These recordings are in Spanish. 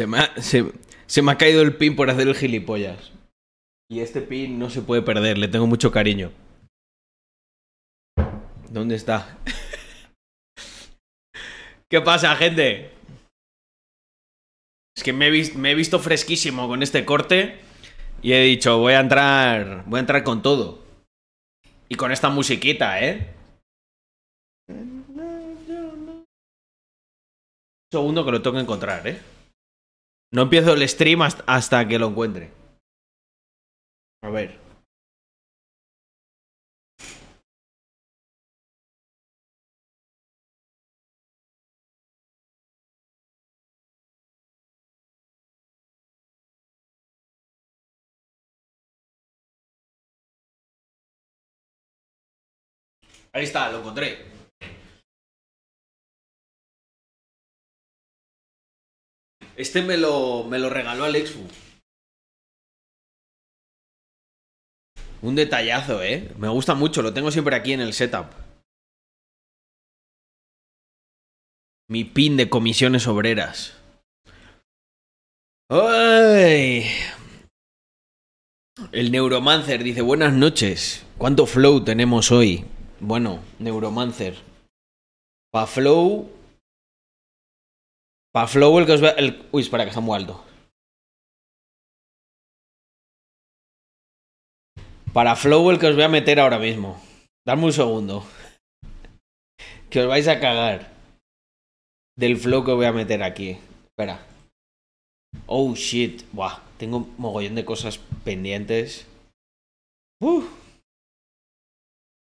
Se me, ha, se, me ha caído el pin por hacer el gilipollas. Y este pin no se puede perder, le tengo mucho cariño. ¿Dónde está? ¿Qué pasa, gente? Es que me he, me he visto fresquísimo con este corte y he dicho, voy a entrar, voy a entrar con todo. Y con esta musiquita, ¿eh? Un segundo que lo tengo que encontrar, ¿eh? No empiezo el stream hasta- que lo encuentre. A ver. Ahí está, lo encontré. Este me lo, me lo regaló Alexfu. Un detallazo, ¿eh? Me gusta mucho, lo tengo siempre aquí en el setup. Mi pin de comisiones obreras. ¡Ay! El Neuromancer dice, buenas noches. ¿Cuánto flow tenemos hoy? Bueno, Neuromancer. Pa' flow... Pa' flow el que os vea... Uy, espera, que está muy alto. Para flow el que os voy a meter ahora mismo. Dame un segundo. Que os vais a cagar. Del flow que voy a meter aquí. Espera. Oh shit. Buah. Tengo mogollón de cosas pendientes. Uf.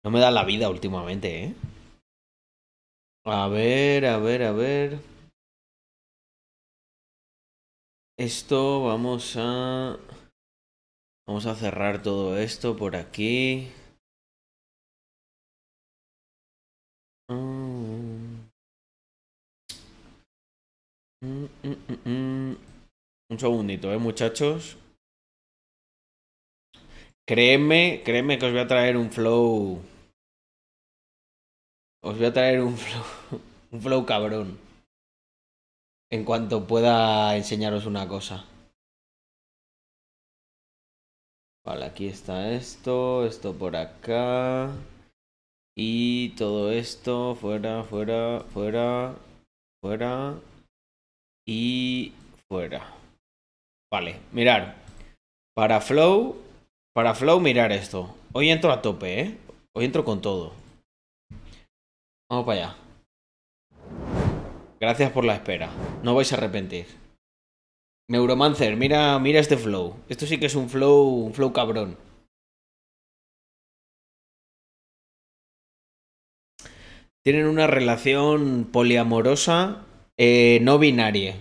No me da la vida últimamente, ¿eh? A ver, a ver, a ver. Esto vamos a... Vamos a cerrar todo esto por aquí. Mm, mm, mm, mm. Un segundito, ¿eh, muchachos? Créeme, créeme que os voy a traer un flow. Os voy a traer un flow. Un flow cabrón. En cuanto pueda enseñaros una cosa. Vale, aquí está esto, esto por acá. Y todo esto fuera, fuera, fuera, fuera. Y fuera. Vale, mirar. Para Flow, para Flow mirar esto. Hoy entro a tope, ¿eh? Hoy entro con todo. Vamos para allá. Gracias por la espera. No vais a arrepentir. Neuromancer, mira, mira este flow. Esto sí que es un flow, un flow cabrón. Tienen una relación poliamorosa eh, no binaria.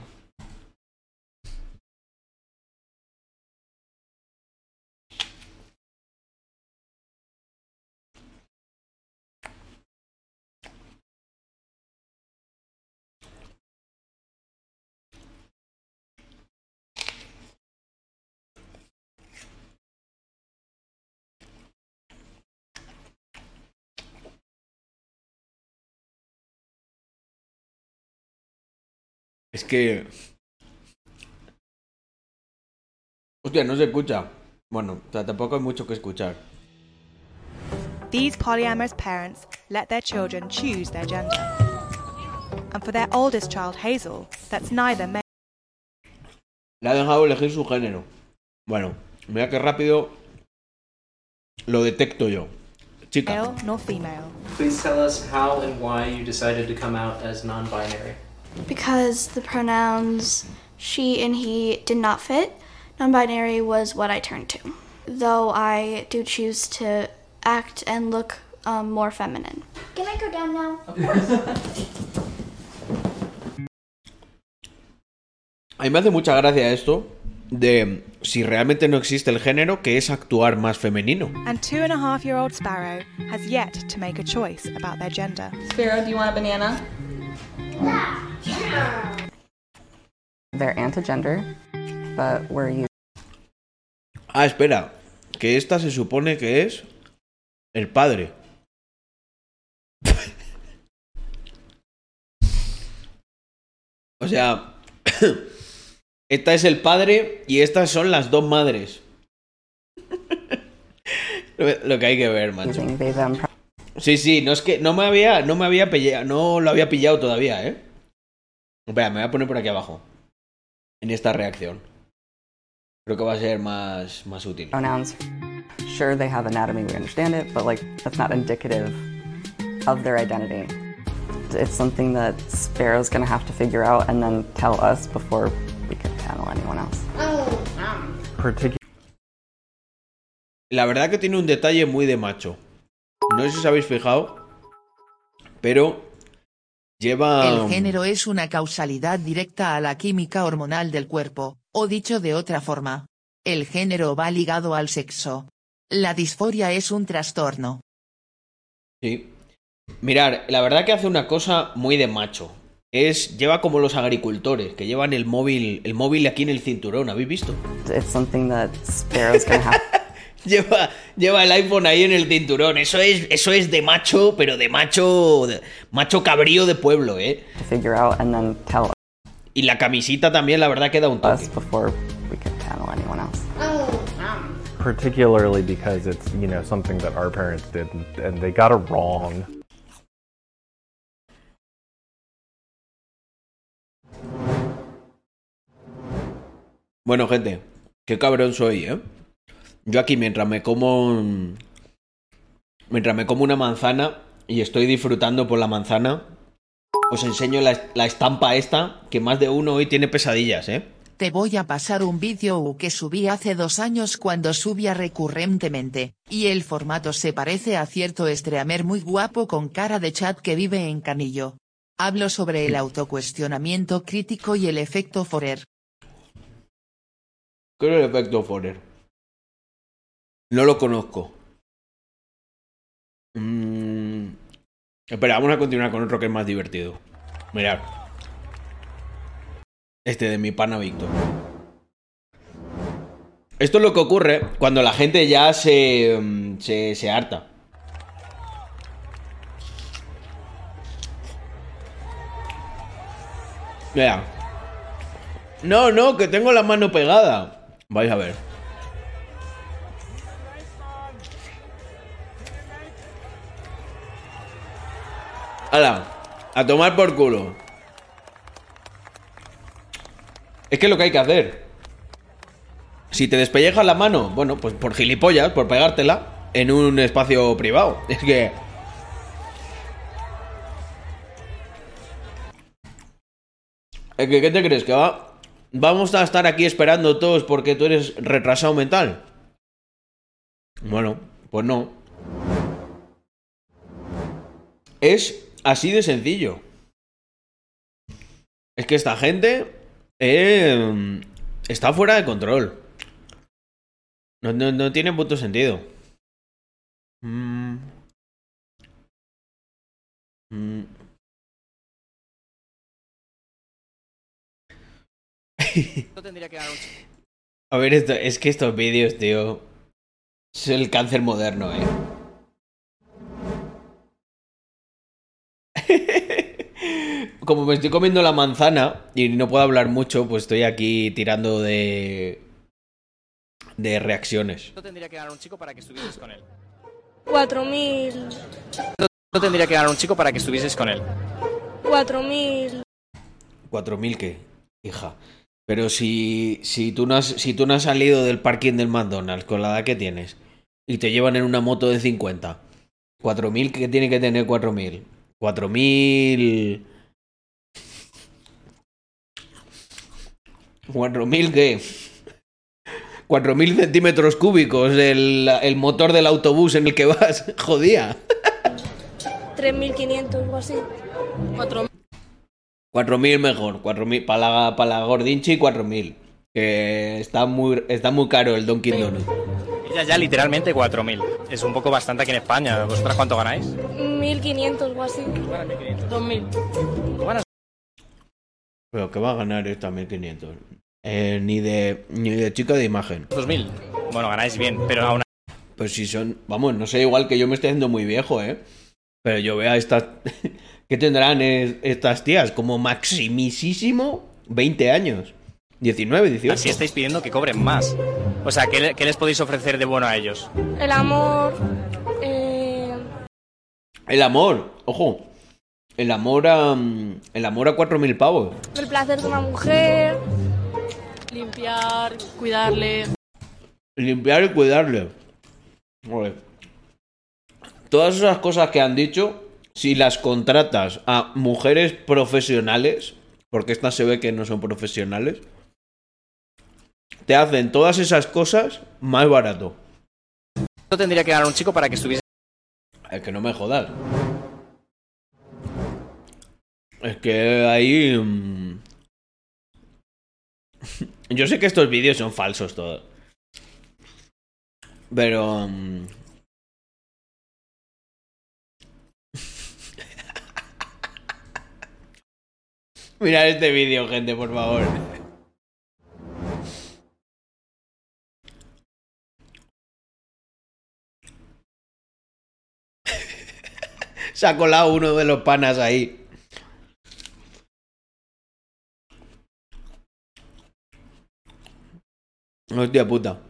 Es que. Hostia, no se escucha. Bueno, o sea, tampoco hay mucho que escuchar. These polyamorous parents let their children choose their gender. And for their oldest child, Hazel, that's neither male Le ha dejado elegir su género. Bueno, mira qué rápido lo detecto yo. Chica. nor female. Please tell us how and why you decided to come out as non binary. Because the pronouns she and he did not fit, non binary was what I turned to. Though I do choose to act and look um, more feminine. Can I go down now? A mí me hace mucha gracia esto de si realmente no existe el género, que es actuar más femenino. And two and a half year old Sparrow has yet to make a choice about their gender. Sparrow, do you want a banana? They're anti-gender, but we're using Ah, espera, que esta se supone que es el padre. o sea, Esta es el padre y estas son las dos madres. Lo que hay que ver, macho. Sí, sí, no es que no me había, no me había pillado, no lo había pillado todavía, ¿eh? Espera, me voy a poner por aquí abajo. En esta reacción. Creo que va a ser más, más útil. pronouns. Sure, they have anatomy, we understand it, but like that's not indicative of their identity. It's something that Sparrow's gonna have to figure out and then tell us before we could handle anyone else. particular La verdad que tiene un detalle muy de macho. No sé si os habéis fijado, pero lleva... El género es una causalidad directa a la química hormonal del cuerpo, o dicho de otra forma, el género va ligado al sexo. La disforia es un trastorno. Sí. Mirar, la verdad que hace una cosa muy de macho. Es lleva como los agricultores que llevan el móvil, el móvil aquí en el cinturón, ¿habéis visto? It's something that Sparrow's gonna have Lleva, lleva el iPhone ahí en el cinturón. Eso es, eso es de macho, pero de macho, de- macho cabrío de pueblo, ¿eh? Y la camisita también, la verdad que da un toque. particularly because it's you know something that our parents did and, and they got it wrong Bueno, gente, qué cabrón soy, ¿eh? Yo aquí mientras me como... Mientras me como una manzana y estoy disfrutando por la manzana, os enseño la, la estampa esta, que más de uno hoy tiene pesadillas, ¿eh? Te voy a pasar un vídeo que subí hace dos años cuando subía recurrentemente, y el formato se parece a cierto streamer muy guapo con cara de chat que vive en Canillo. Hablo sobre el autocuestionamiento crítico y el efecto Forer. ¿Qué es el efecto Forer? No lo conozco. Mm, Espera, vamos a continuar con otro que es más divertido. Mirad. Este de mi pana Víctor. Esto es lo que ocurre cuando la gente ya se, mm, se, se harta. Mira. No, no, que tengo la mano pegada. Vais a ver. ¡Hala! A tomar por culo. Es que es lo que hay que hacer. Si te despellejas la mano, bueno, pues por gilipollas, por pegártela en un espacio privado. Es que. Es que, ¿qué te crees? ¿Que va? vamos a estar aquí esperando todos porque tú eres retrasado mental? Bueno, pues no. Es así de sencillo. Es que esta gente eh, está fuera de control. No, no, no tiene puto sentido. Mm. Mm. A ver, esto, es que estos vídeos, tío. Es el cáncer moderno, eh. Como me estoy comiendo la manzana y no puedo hablar mucho, pues estoy aquí tirando de. de reacciones. ¿Cuánto tendría que ganar un chico para que estuvieses con él? 4.000, ¿Cuánto tendría que ganar un chico para que estuvieses con él? 4.000, ¿4.000 qué? Hija. Pero si, si, tú no has, si tú no has salido del parking del McDonald's con la edad que tienes y te llevan en una moto de 50, ¿4.000 qué tiene que tener 4.000? 4.000... ¿4.000 qué? 4.000 centímetros cúbicos el, el motor del autobús en el que vas. Jodía. 3.500 o así. 4.000. 4.000 mejor, 4.000 para la, pa la gordinchi 4.000. Que está muy, está muy caro el Donkey Donut. Ella ya literalmente 4.000. Es un poco bastante aquí en España. ¿Vosotras cuánto ganáis? 1.500 o así. 2.000. Pero que va a ganar esta 1.500. Eh, ni, de, ni de chica de imagen. 2.000. Bueno, ganáis bien, pero aún Pues si son, vamos, no sé, igual que yo me estoy haciendo muy viejo, ¿eh? Pero yo veo a estas... ¿Qué tendrán es- estas tías? Como maximísimo 20 años. 19, 18. Así estáis pidiendo que cobren más. O sea, ¿qué, qué les podéis ofrecer de bueno a ellos? El amor. eh, El amor, ojo. El amor a. mm, El amor a 4.000 pavos. el placer de una mujer. Limpiar, cuidarle. Limpiar y cuidarle. Joder. Todas esas cosas que han dicho, si las contratas a mujeres profesionales, porque estas se ve que no son profesionales, te hacen todas esas cosas más barato. ¿Cuánto tendría que ganar un chico para que estuviese? Es que no me jodas. Es que ahí... mm, Yo sé que estos vídeos son falsos todos. Pero... mm, Mirad este vídeo, gente, por favor. Se ha colado uno de los panas ahí. Hostia puta.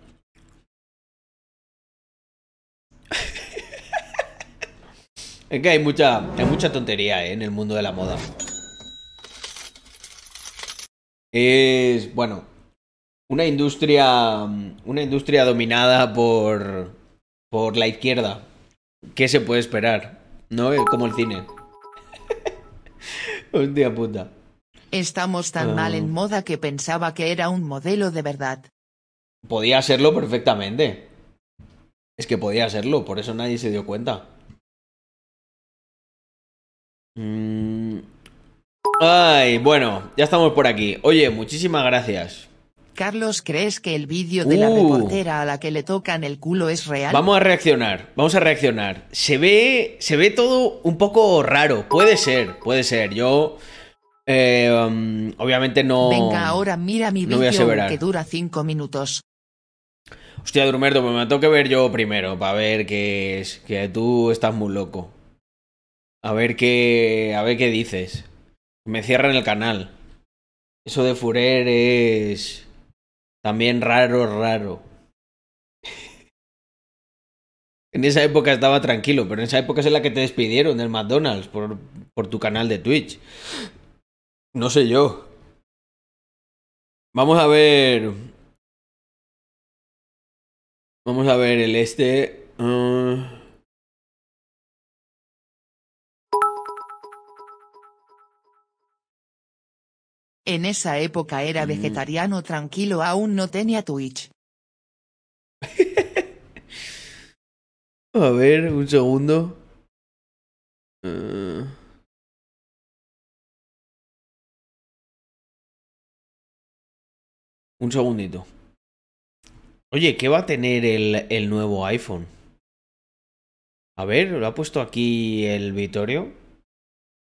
Es que hay mucha, hay mucha tontería ¿eh? en el mundo de la moda. Es, bueno, una industria, una industria dominada por, por la izquierda. ¿Qué se puede esperar? ¿No? Es como el cine. Hostia puta. Estamos tan Ah. mal en moda que pensaba que era un modelo de verdad. Podía serlo perfectamente. Es que podía serlo, por eso nadie se dio cuenta. Mm. Ay, bueno, ya estamos por aquí. Oye, muchísimas gracias. Carlos, ¿crees que el vídeo de la Uh. reportera a la que le tocan el culo es real? Vamos a reaccionar, vamos a reaccionar. Se ve, se ve todo un poco raro. Puede ser, puede ser. Yo, eh, um, obviamente no. Venga, ahora mira mi no voy a vídeo aseverar. que dura 5 minutos. Hostia, Drumerto, pues me tengo que ver yo primero para ver qué es. Que tú estás muy loco. A ver qué, a ver qué dices. Me cierran el canal. Eso de Furer es también raro, raro. En esa época estaba tranquilo, pero en esa época es en la que te despidieron del McDonald's por, por tu canal de Twitch. No sé yo. Vamos a ver. Vamos a ver el este. ah. En esa época era Mm. vegetariano tranquilo, aún no tenía Twitch. A ver, un segundo. Ah. Un segundito. Oye, ¿qué va a tener el, el nuevo iPhone? A ver, lo ha puesto aquí el Vittorio.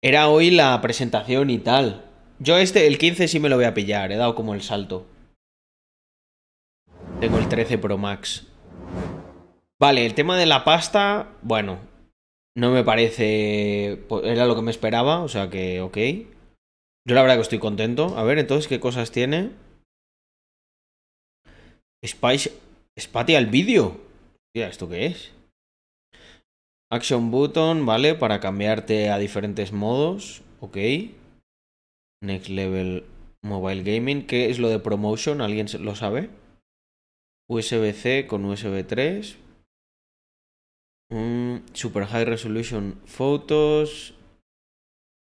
Era hoy la presentación y tal. Yo este, el 15 sí me lo voy a pillar, he dado como el salto. Tengo el 13 Pro Max. Vale, el tema de la pasta, bueno, no me parece... po- Era lo que me esperaba, o sea que ok. Yo la verdad que estoy contento. A ver, entonces, ¿qué cosas tiene? Spice... Spatial Video. Hostia, ¿esto qué es? Action Button, vale, para cambiarte a diferentes modos. Ok. Next Level Mobile Gaming. ¿Qué es lo de Promotion? ¿Alguien lo sabe? USB-C con USB 3. Mm, super High Resolution Photos.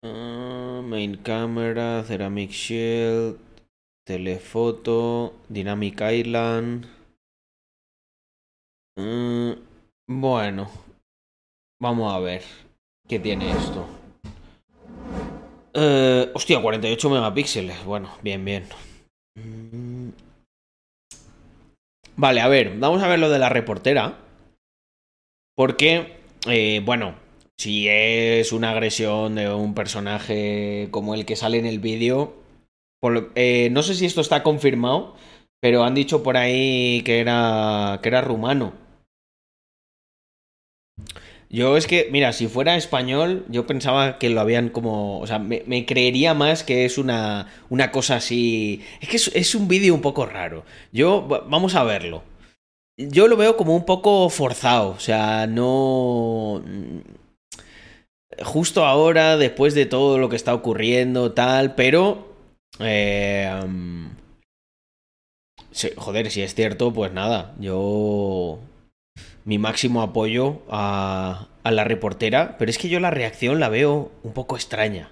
Ah, main Camera, Ceramic Shield. Telefoto. Dynamic Island. Mm, bueno. Vamos a ver. ¿Qué tiene esto? Eh, hostia, 48 megapíxeles. Bueno, bien, bien. Vale, a ver, vamos a ver lo de la reportera. Porque, eh, bueno, si es una agresión de un personaje como el que sale en el vídeo, eh, no sé si esto está confirmado, pero han dicho por ahí que era, que era rumano. Yo es que, mira, si fuera español, yo pensaba que lo habían como. O sea, me, creería más que es una, una cosa así. Es que es, un vídeo un poco raro. Yo, va- vamos a verlo. Yo lo veo como un poco forzado. O sea, no. Justo ahora, después de todo lo que está ocurriendo, tal, pero. eh, joder, si es cierto, pues nada. Yo mi máximo apoyo a, la reportera, pero es que yo la reacción la veo un poco extraña.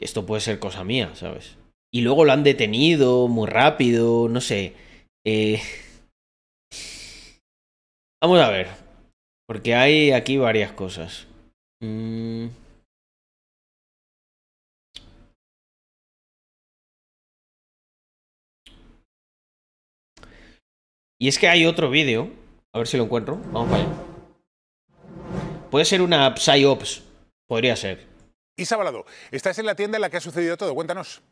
Esto puede ser cosa mía, ¿sabes? Y luego lo han detenido muy rápido, no sé. Eh... Vamos a ver, porque hay aquí varias cosas. Mm. Y es que hay otro vídeo a ver si lo encuentro. Vamos para allá. Puede ser una PsyOps. Podría ser. Isa Balado, estás en la tienda en la que ha sucedido todo. Cuéntanos.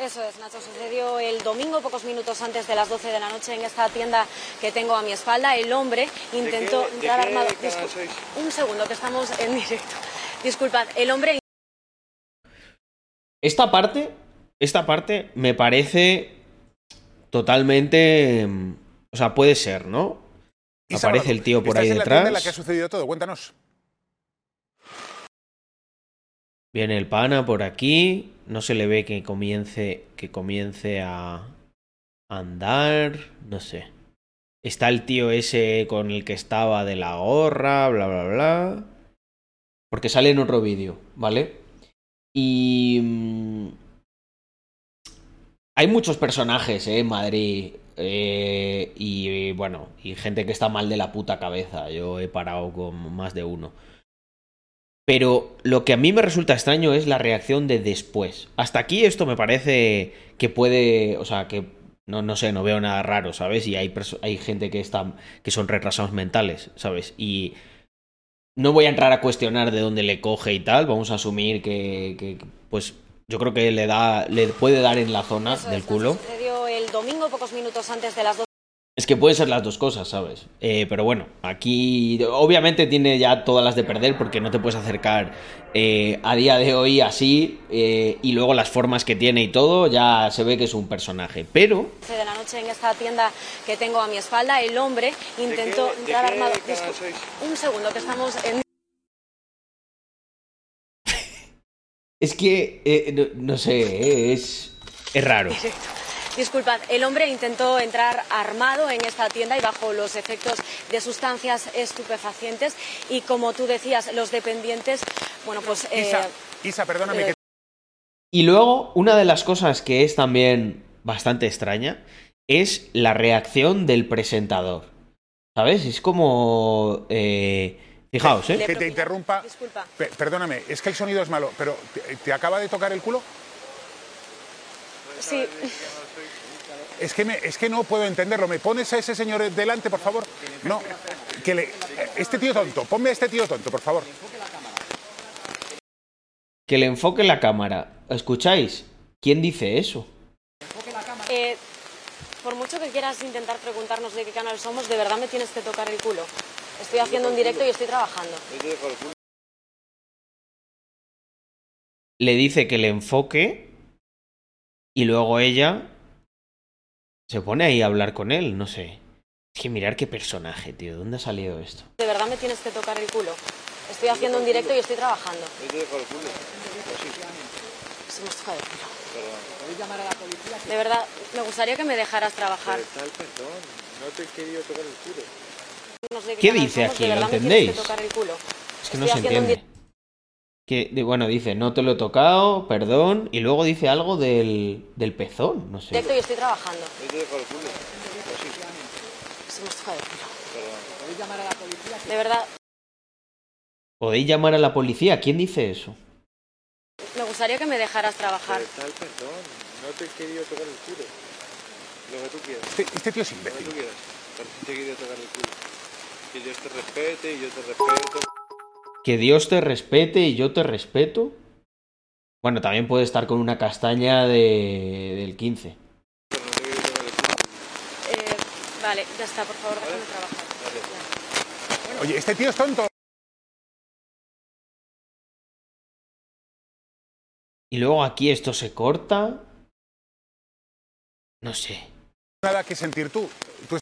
Eso es, Nacho. Sucedió el domingo, pocos minutos antes de las 12 de la noche, en esta tienda que tengo a mi espalda. El hombre intentó qué- de qué armado. Un segundo, que estamos en directo. Disculpad, el hombre Esta parte, esta parte me parece totalmente. O sea, puede ser, ¿no? Aparece el tío por ahí en la en la que ha detrás. sucedido todo. Cuéntanos. Viene el pana por aquí. No se le ve que comience, que comience a andar. No sé. Está el tío ese con el que estaba de la gorra, bla, bla, bla. Porque sale en otro vídeo, ¿vale? Y... mm, Hay muchos personajes, ¿eh? En Madrid. Eh, y bueno, y gente que está mal de la puta cabeza. Yo he parado con más de uno. Pero lo que a mí me resulta extraño es la reacción de después. Hasta aquí esto me parece que puede, o sea, que no, no sé, no veo nada raro, ¿sabes? Y hay, hay gente que está, que son retrasados mentales, ¿sabes? Y no voy a entrar a cuestionar de dónde le coge y tal. Vamos a asumir que, que, pues, yo creo que le da, le puede dar en la zona Eso del es, culo. sucedió el domingo, pocos minutos antes de las 12 Es que pueden ser las dos cosas, ¿sabes? Eh, pero bueno, aquí obviamente tiene ya todas las de perder porque no te puedes acercar eh, a día de hoy así eh, y luego las formas que tiene y todo ya se ve que es un personaje. Pero 12 de la noche en esta tienda que tengo a mi espalda. El hombre intentó qué- de qué armado. Un segundo, que estamos en es que, eh, no, no sé, es, es raro. directo. Disculpad, el hombre intentó entrar armado en esta tienda y bajo los efectos de sustancias estupefacientes y como tú decías, los dependientes, bueno, pues... eh, Isa, Isa, perdóname. eh, que- Y luego, una de las cosas que es también bastante extraña es la reacción del presentador. ¿Sabes? Es como... eh, fijaos, ¿eh? Que te interrumpa. Disculpa. Pe- perdóname, es que el sonido es malo, pero ¿te, te acaba de tocar el culo? Sí, Es que, me- es que no puedo entenderlo. ¿Me pones a ese señor delante, por favor? No, que le... Este tío tonto, ponme a este tío tonto, por favor. Que le enfoque la cámara. ¿Escucháis? ¿Quién dice eso? eh, por mucho que quieras intentar preguntarnos de qué canal somos, de verdad me tienes que tocar el culo. Estoy haciendo un directo y estoy trabajando. Le dice que le enfoque y luego ella se pone ahí a hablar con él, no sé. Es que mirar qué personaje, tío. ¿Dónde ha salido esto? De verdad me tienes que tocar el culo. Estoy haciendo un directo y estoy trabajando. Se me has tocado el culo. De verdad, me gustaría que me dejaras trabajar. perdón, no te he querido tocar el culo. No sé ¿Qué dice aquí? ¿Lo entendéis? el culo. Es que no se entiende. Que, de- bueno, dice, no te lo he tocado, perdón, y luego dice algo del, del pezón, no sé. directo y estoy trabajando. No te he tocado el culo. Se me has tocado el culo. De verdad, ¿Podéis llamar a la policía? ¿Quién dice eso? me gustaría que me dejaras trabajar. Tal, perdón, no te he querido tocar el culo. Lo que tú quieras. Este, este tío es Lo que imbécil. tú quieras. Pero sí te he querido tocar el culo. Que Dios te respete y yo te respeto. Que Dios te respete y yo te respeto. Bueno, también puede estar con una castaña de, del 15. Eh, Vale, ya está, por favor, déjame trabajar. Oye, este tío es tonto. Y luego aquí esto se corta. No sé. Nada que sentir tú. Tú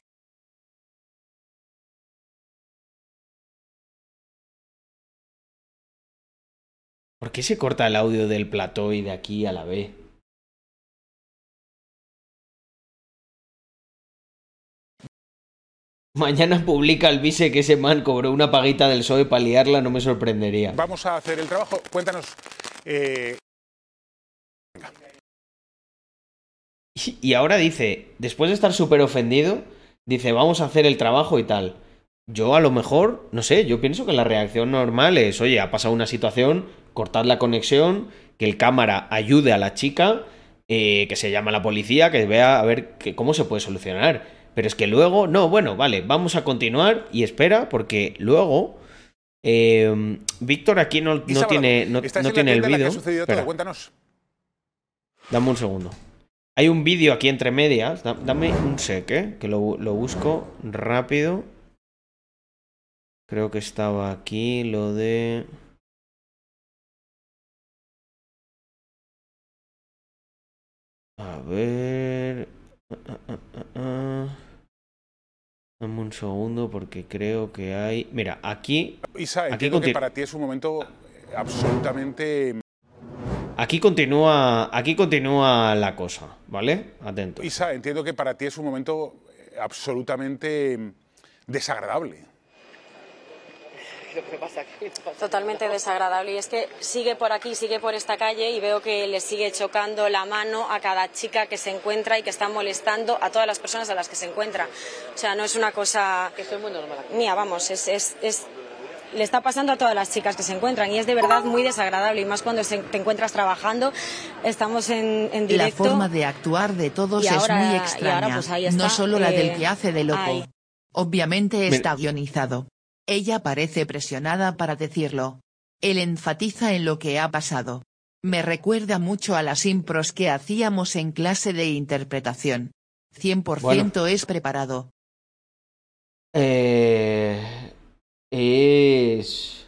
¿Por qué se corta el audio del plató y de aquí a la B? Mañana publica el vice que ese man cobró una paguita del PSOE para liarla, no me sorprendería. Vamos a hacer el trabajo. Cuéntanos. eh, Y- Y ahora dice, después de estar súper ofendido, dice, vamos a hacer el trabajo y tal. Yo a lo mejor, no sé, yo pienso que la reacción normal es, oye, ha pasado una situación, cortad la conexión, que el cámara ayude a la chica, eh, que se llame a la policía, que vea a ver que- cómo se puede solucionar. Pero es que luego, no, bueno, vale, vamos a continuar y espera, porque luego... eh, Víctor aquí no, no tiene, no, no tiene el vídeo. Cuéntanos. Dame un segundo. Hay un vídeo aquí entre medias. Da- Dame un sec, ¿eh? Que lo, lo busco rápido. Creo que estaba aquí lo de... A ver... Ah, ah, ah. Dame un segundo porque creo que hay... Mira, aquí... Isa, Aquí entiendo que para ti es un momento absolutamente. Aquí continúa, aquí continúa la cosa, ¿vale? Atento. Isa, entiendo que para ti es un momento eh, absolutamente desagradable. Totalmente desagradable. Y es que sigue por aquí, sigue por esta calle y veo que le sigue chocando la mano a cada chica que se encuentra y que está molestando a todas las personas a las que se encuentra. O sea, no es una cosa mía, vamos, es, es, es- le está pasando a todas las chicas que se encuentran y es de verdad muy desagradable y más cuando se- te encuentras trabajando, estamos en, en La directo. forma de actuar de todos Y es ahora- muy y extraña. ahora, pues, ahí está, no solo la eh, del que hace de loco. ahí. Obviamente está guionizado. Ella parece presionada para decirlo. Él enfatiza en lo que ha pasado. Me recuerda mucho a las impros que hacíamos en clase de interpretación. 100% Bueno. es preparado. Eh, es.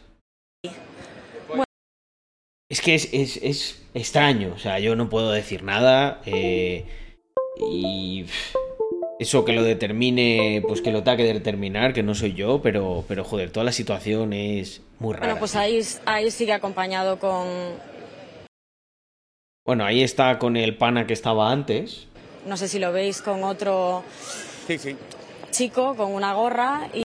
Es que es, es, es extraño, o sea, yo no puedo decir nada. eh, y. Eso que lo determine, pues que lo tenga que determinar, que no soy yo, pero, pero joder, toda la situación es muy rara. Bueno, pues ahí, ahí sigue acompañado con, Bueno, ahí está con el pana que estaba antes. no sé si lo veis, con otro Sí, sí. chico con una gorra y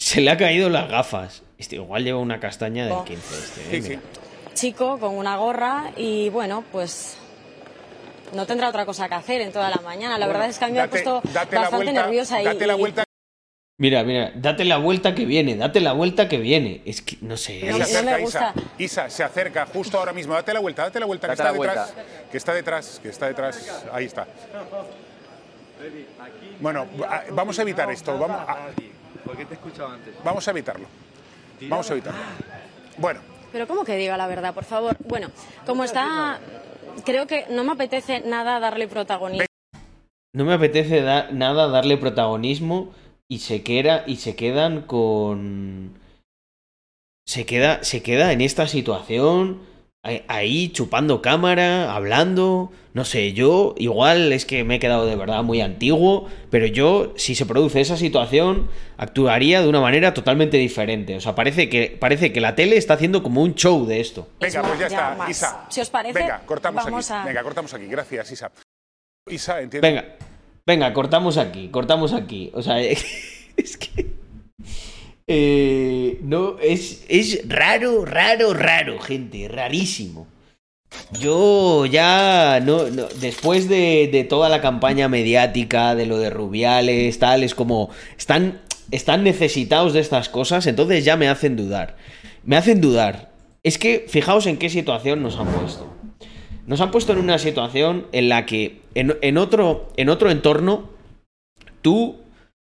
Se le ha caído las gafas. Este, igual lleva una castaña del 15 este, eh, Sí, mira. chico con una gorra y bueno, pues no tendrá otra cosa que hacer en toda la mañana. La verdad es que a mí me ha puesto bastante vuelta, nerviosa y, date la vuelta. Mira, mira, date la vuelta que viene, date la vuelta que viene. Es que, no sé. se no es- acerca me Isa. gusta. Isa, se acerca justo ahora mismo. Date la vuelta, date la vuelta, que está detrás. Que está detrás, que está detrás. Ahí está. Bueno, vamos a evitar esto. Vamos a, ¿Por qué te he escuchado antes? vamos a evitarlo. Vamos a evitarlo. Bueno, Pero ¿cómo que diga la verdad, por favor? Bueno, como está, creo que no me apetece nada darle protagonismo. No me apetece da- nada darle protagonismo y se queda y se quedan con se queda se queda en esta situación ahí- chupando cámara, hablando, no sé, yo igual es que me he quedado de verdad muy antiguo, pero yo si se produce esa situación actuaría de una manera totalmente diferente, o sea, parece que parece que la tele está haciendo como un show de esto. venga, Es pues ya está. Isa. Si os parece, venga, cortamos vamos aquí. a- Venga, cortamos aquí. Gracias, Isa. Isa, entiendo. Venga, venga, cortamos aquí, cortamos aquí. O sea, es que. Eh, no, es, es raro, raro, raro, gente, rarísimo. Yo ya, no, no, después de, de toda la campaña mediática, de lo de Rubiales, tal, es como, están, están necesitados de estas cosas, entonces ya me hacen dudar. Me hacen dudar. Es que, fijaos en qué situación nos han puesto. Nos han puesto en una situación en la que, en, en otro, en otro entorno, tú,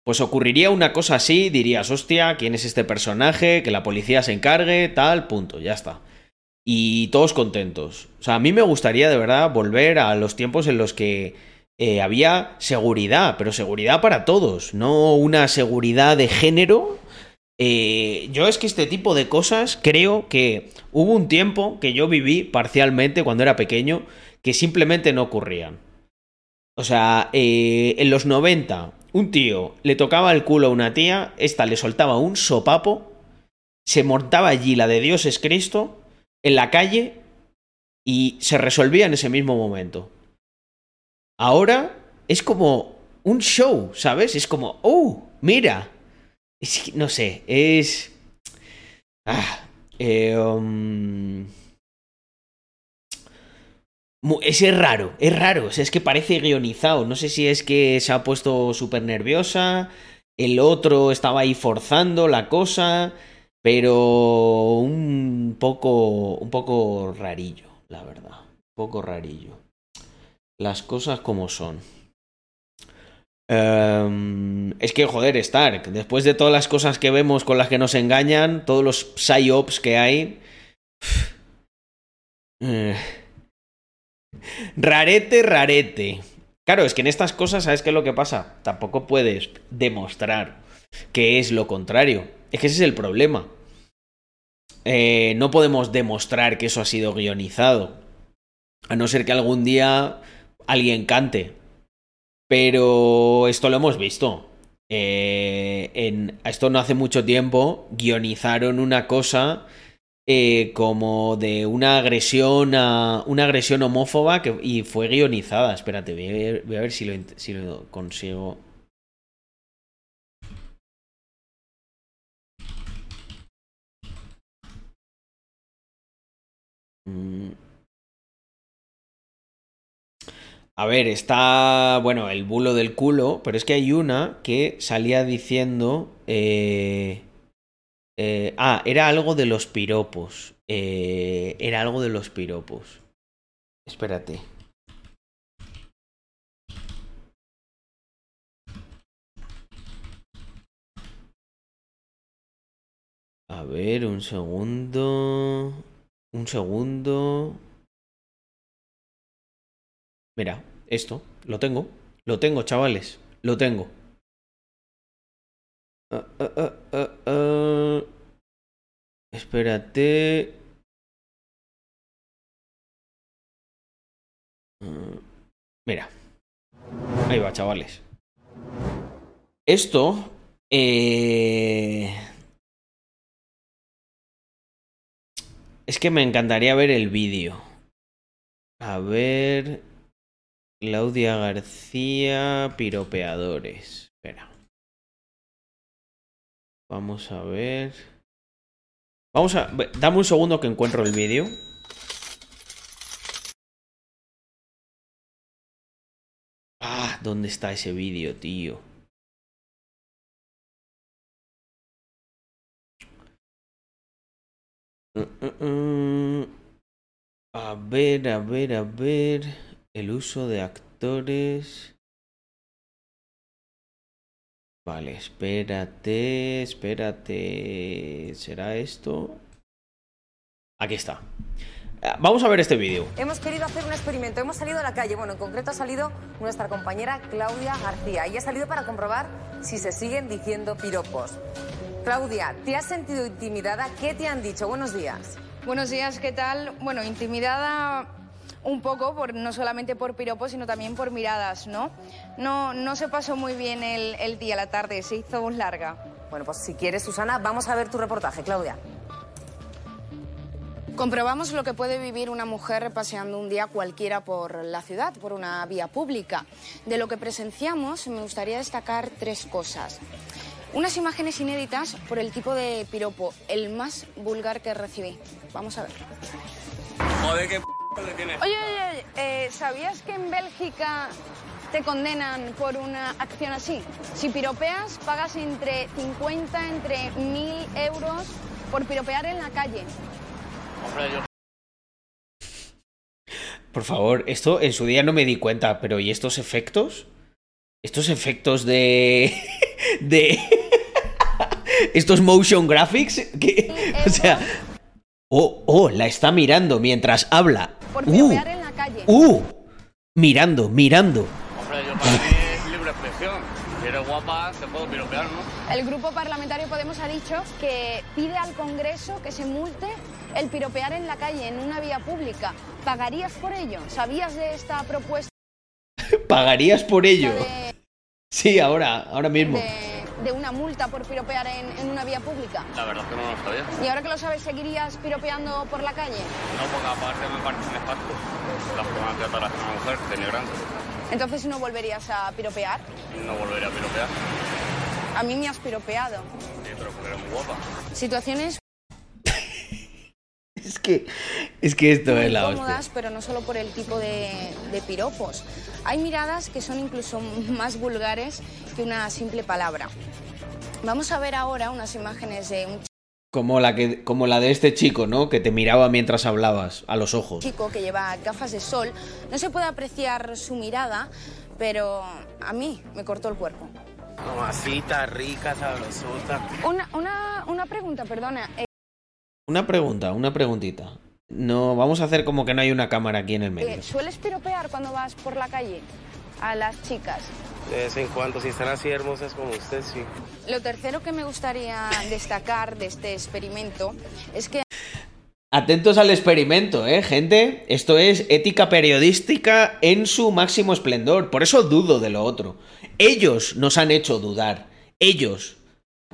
pues ocurriría una cosa así, dirías, hostia, ¿quién es este personaje? Que la policía se encargue, tal, punto, ya está. Y todos contentos. O sea, a mí me gustaría de verdad volver a los tiempos en los que eh, había seguridad, pero seguridad para todos, no una seguridad de género. Eh, yo es que este tipo de cosas creo que hubo un tiempo que yo viví parcialmente cuando era pequeño que simplemente no ocurrían. O sea, eh, en los 90, un tío le tocaba el culo a una tía, esta le soltaba un sopapo, se montaba allí la de Dios es Cristo, en la calle, y se resolvía en ese mismo momento. Ahora es como un show, ¿sabes? Es como, oh, mira. Es no sé, es... Ah, eh, um, mu- Es, raro, es raro, o es que parece guionizado. No sé si es que se ha puesto súper nerviosa, el otro estaba ahí forzando la cosa, pero un poco, un poco rarillo, la verdad. Un poco rarillo. Las cosas como son. Em, es que, joder, Stark, después de todas las cosas que vemos con las que nos engañan, todos los psyops que hay. eh, Rarete, rarete. Claro, es que en estas cosas, ¿sabes qué es lo que pasa? Tampoco puedes demostrar que es lo contrario. Es que ese es el problema. Eh, no podemos demostrar que eso ha sido guionizado. A no ser que algún día alguien cante. Pero esto lo hemos visto. Eh, esto no hace mucho tiempo guionizaron una cosa eh, como de una agresión a una agresión homófoba que, y fue guionizada. Espérate, voy a ver, si lo consigo. Mm. A ver, está, bueno, el bulo del culo, pero es que hay una que salía diciendo... eh, eh, ah, era algo de los piropos. Eh, era algo de los piropos. Espérate. A ver, un segundo. Un segundo. Mira, esto, lo tengo. Lo tengo, chavales. Lo tengo. Ah, ah, ah. Espérate. Ah, Mira. Ahí va, chavales. Esto. eh, Es que me encantaría ver el vídeo. A ver. Claudia García, piropeadores. Espera. Vamos a ver. Vamos a. Dame un segundo que encuentro el vídeo. Ah, ¿dónde está ese vídeo, tío? Mm, mm, mm. A ver, a ver, a ver. El uso de actores. Vale, espérate, espérate. ¿Será esto? Aquí está. Ah, Vamos a ver este vídeo. Hemos querido hacer un experimento, hemos salido a la calle, bueno, en concreto ha salido nuestra compañera Claudia García y ha salido para comprobar si se siguen diciendo piropos. Claudia, ¿te has sentido intimidada? ¿Qué te han dicho? Buenos días. Buenos días, ¿qué tal? Bueno, intimidada un poco, por, no solamente por piropos, sino también por miradas, ¿no? No, no se pasó muy bien el, el día, la tarde, se hizo larga. Bueno, pues si quieres, Susana, vamos a ver tu reportaje, Claudia. Comprobamos lo que puede vivir una mujer paseando un día cualquiera por la ciudad, por una vía pública. De lo que presenciamos, me gustaría destacar tres cosas. Unas imágenes inéditas por el tipo de piropo, el más vulgar que recibí. Vamos a ver. Joder, qué p. Oye, oye, oye, eh, ¿sabías que en Bélgica te condenan por una acción así? Si piropeas, pagas entre 50, entre 1.000 euros por piropear en la calle. Por favor, esto en su día no me di cuenta, pero ¿y estos efectos? Estos efectos de. de. estos motion graphics. que- o sea. Oh, oh, la está mirando mientras habla. Por Uh, piropear en la calle. uh, mirando, mirando. para mí es libre expresión. Si eres guapa, te puedo piropear, ¿no? El grupo parlamentario Podemos ha dicho que pide al Congreso que se multe el piropear en la calle, en una vía pública. ¿Pagarías por ello? ¿Sabías de esta propuesta ¿Pagarías por ello? de, Sí, ahora, ahora mismo. de- de una multa por piropear en, en una vía pública? La verdad es que no lo sabía. Y ahora que lo sabes, ¿seguirías piropeando por la calle? No, porque aparte me parece nefasto. La forma de tratar a una mujer denigrante. Entonces no volverías a piropear. No volvería a piropear. A mí me has piropeado. Sí, pero porque eres muy guapa. Situaciones Es que, es que esto muy es la hostia. cómodas, pero no solo por el tipo de, de piropos. Hay miradas que son incluso más vulgares que una simple palabra. Vamos a ver ahora unas imágenes de un Como la, que, como la de este chico, ¿no? Que te miraba mientras hablabas, a los ojos. chico que lleva gafas de sol. No se puede apreciar su mirada, pero a mí me cortó el cuerpo. Mamacita, rica, sabrosota. Una, una, una pregunta, perdona. Una pregunta, una preguntita. No, vamos a hacer como que no hay una cámara aquí en el medio. eh, ¿Sueles piropear cuando vas por la calle a las chicas? De vez en cuando, si están así hermosas como usted, sí. Lo tercero que me gustaría destacar de este experimento es que Atentos al experimento, ¿eh, gente? Esto es ética periodística en su máximo esplendor. Por eso dudo de lo otro. Ellos nos han hecho dudar. Ellos.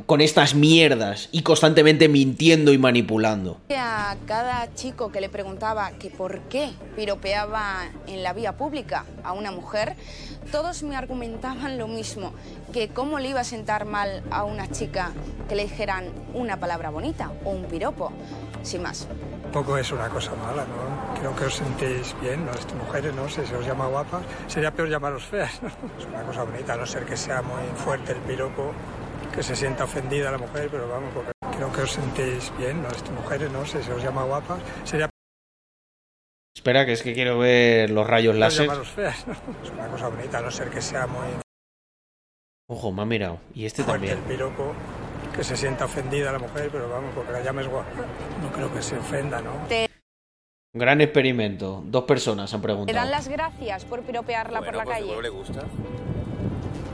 Con estas mierdas y constantemente mintiendo y manipulando. a cada chico que le preguntaba que por qué piropeaba en la vía pública a una mujer, todos me argumentaban lo mismo, que cómo le iba a sentar mal a una chica que le dijeran una palabra bonita o un piropo, sin más. Tampoco es una cosa mala, ¿no? Creo que os sentéis bien, ¿no? Estas mujeres, ¿no? Si se os llama guapas, sería peor llamaros feas, ¿no? Es una cosa bonita, a no ser que sea muy fuerte el piropo, que se sienta ofendida la mujer, pero vamos, porque creo que os sentéis bien, ¿no? Estas mujeres, ¿no? Si se os llama guapas, sería Espera, que es que quiero ver los rayos peor láser. feas, ¿no? Es una cosa bonita, a no ser que sea muy Ojo, me ha mirado. Y este fuerte también. el piropo, que se sienta ofendida la mujer, pero vamos, porque la llames guapa. No creo que se ofenda, ¿no? Gran experimento. Dos personas han Le dan preguntado. las gracias por piropearla por la calle. le gusta.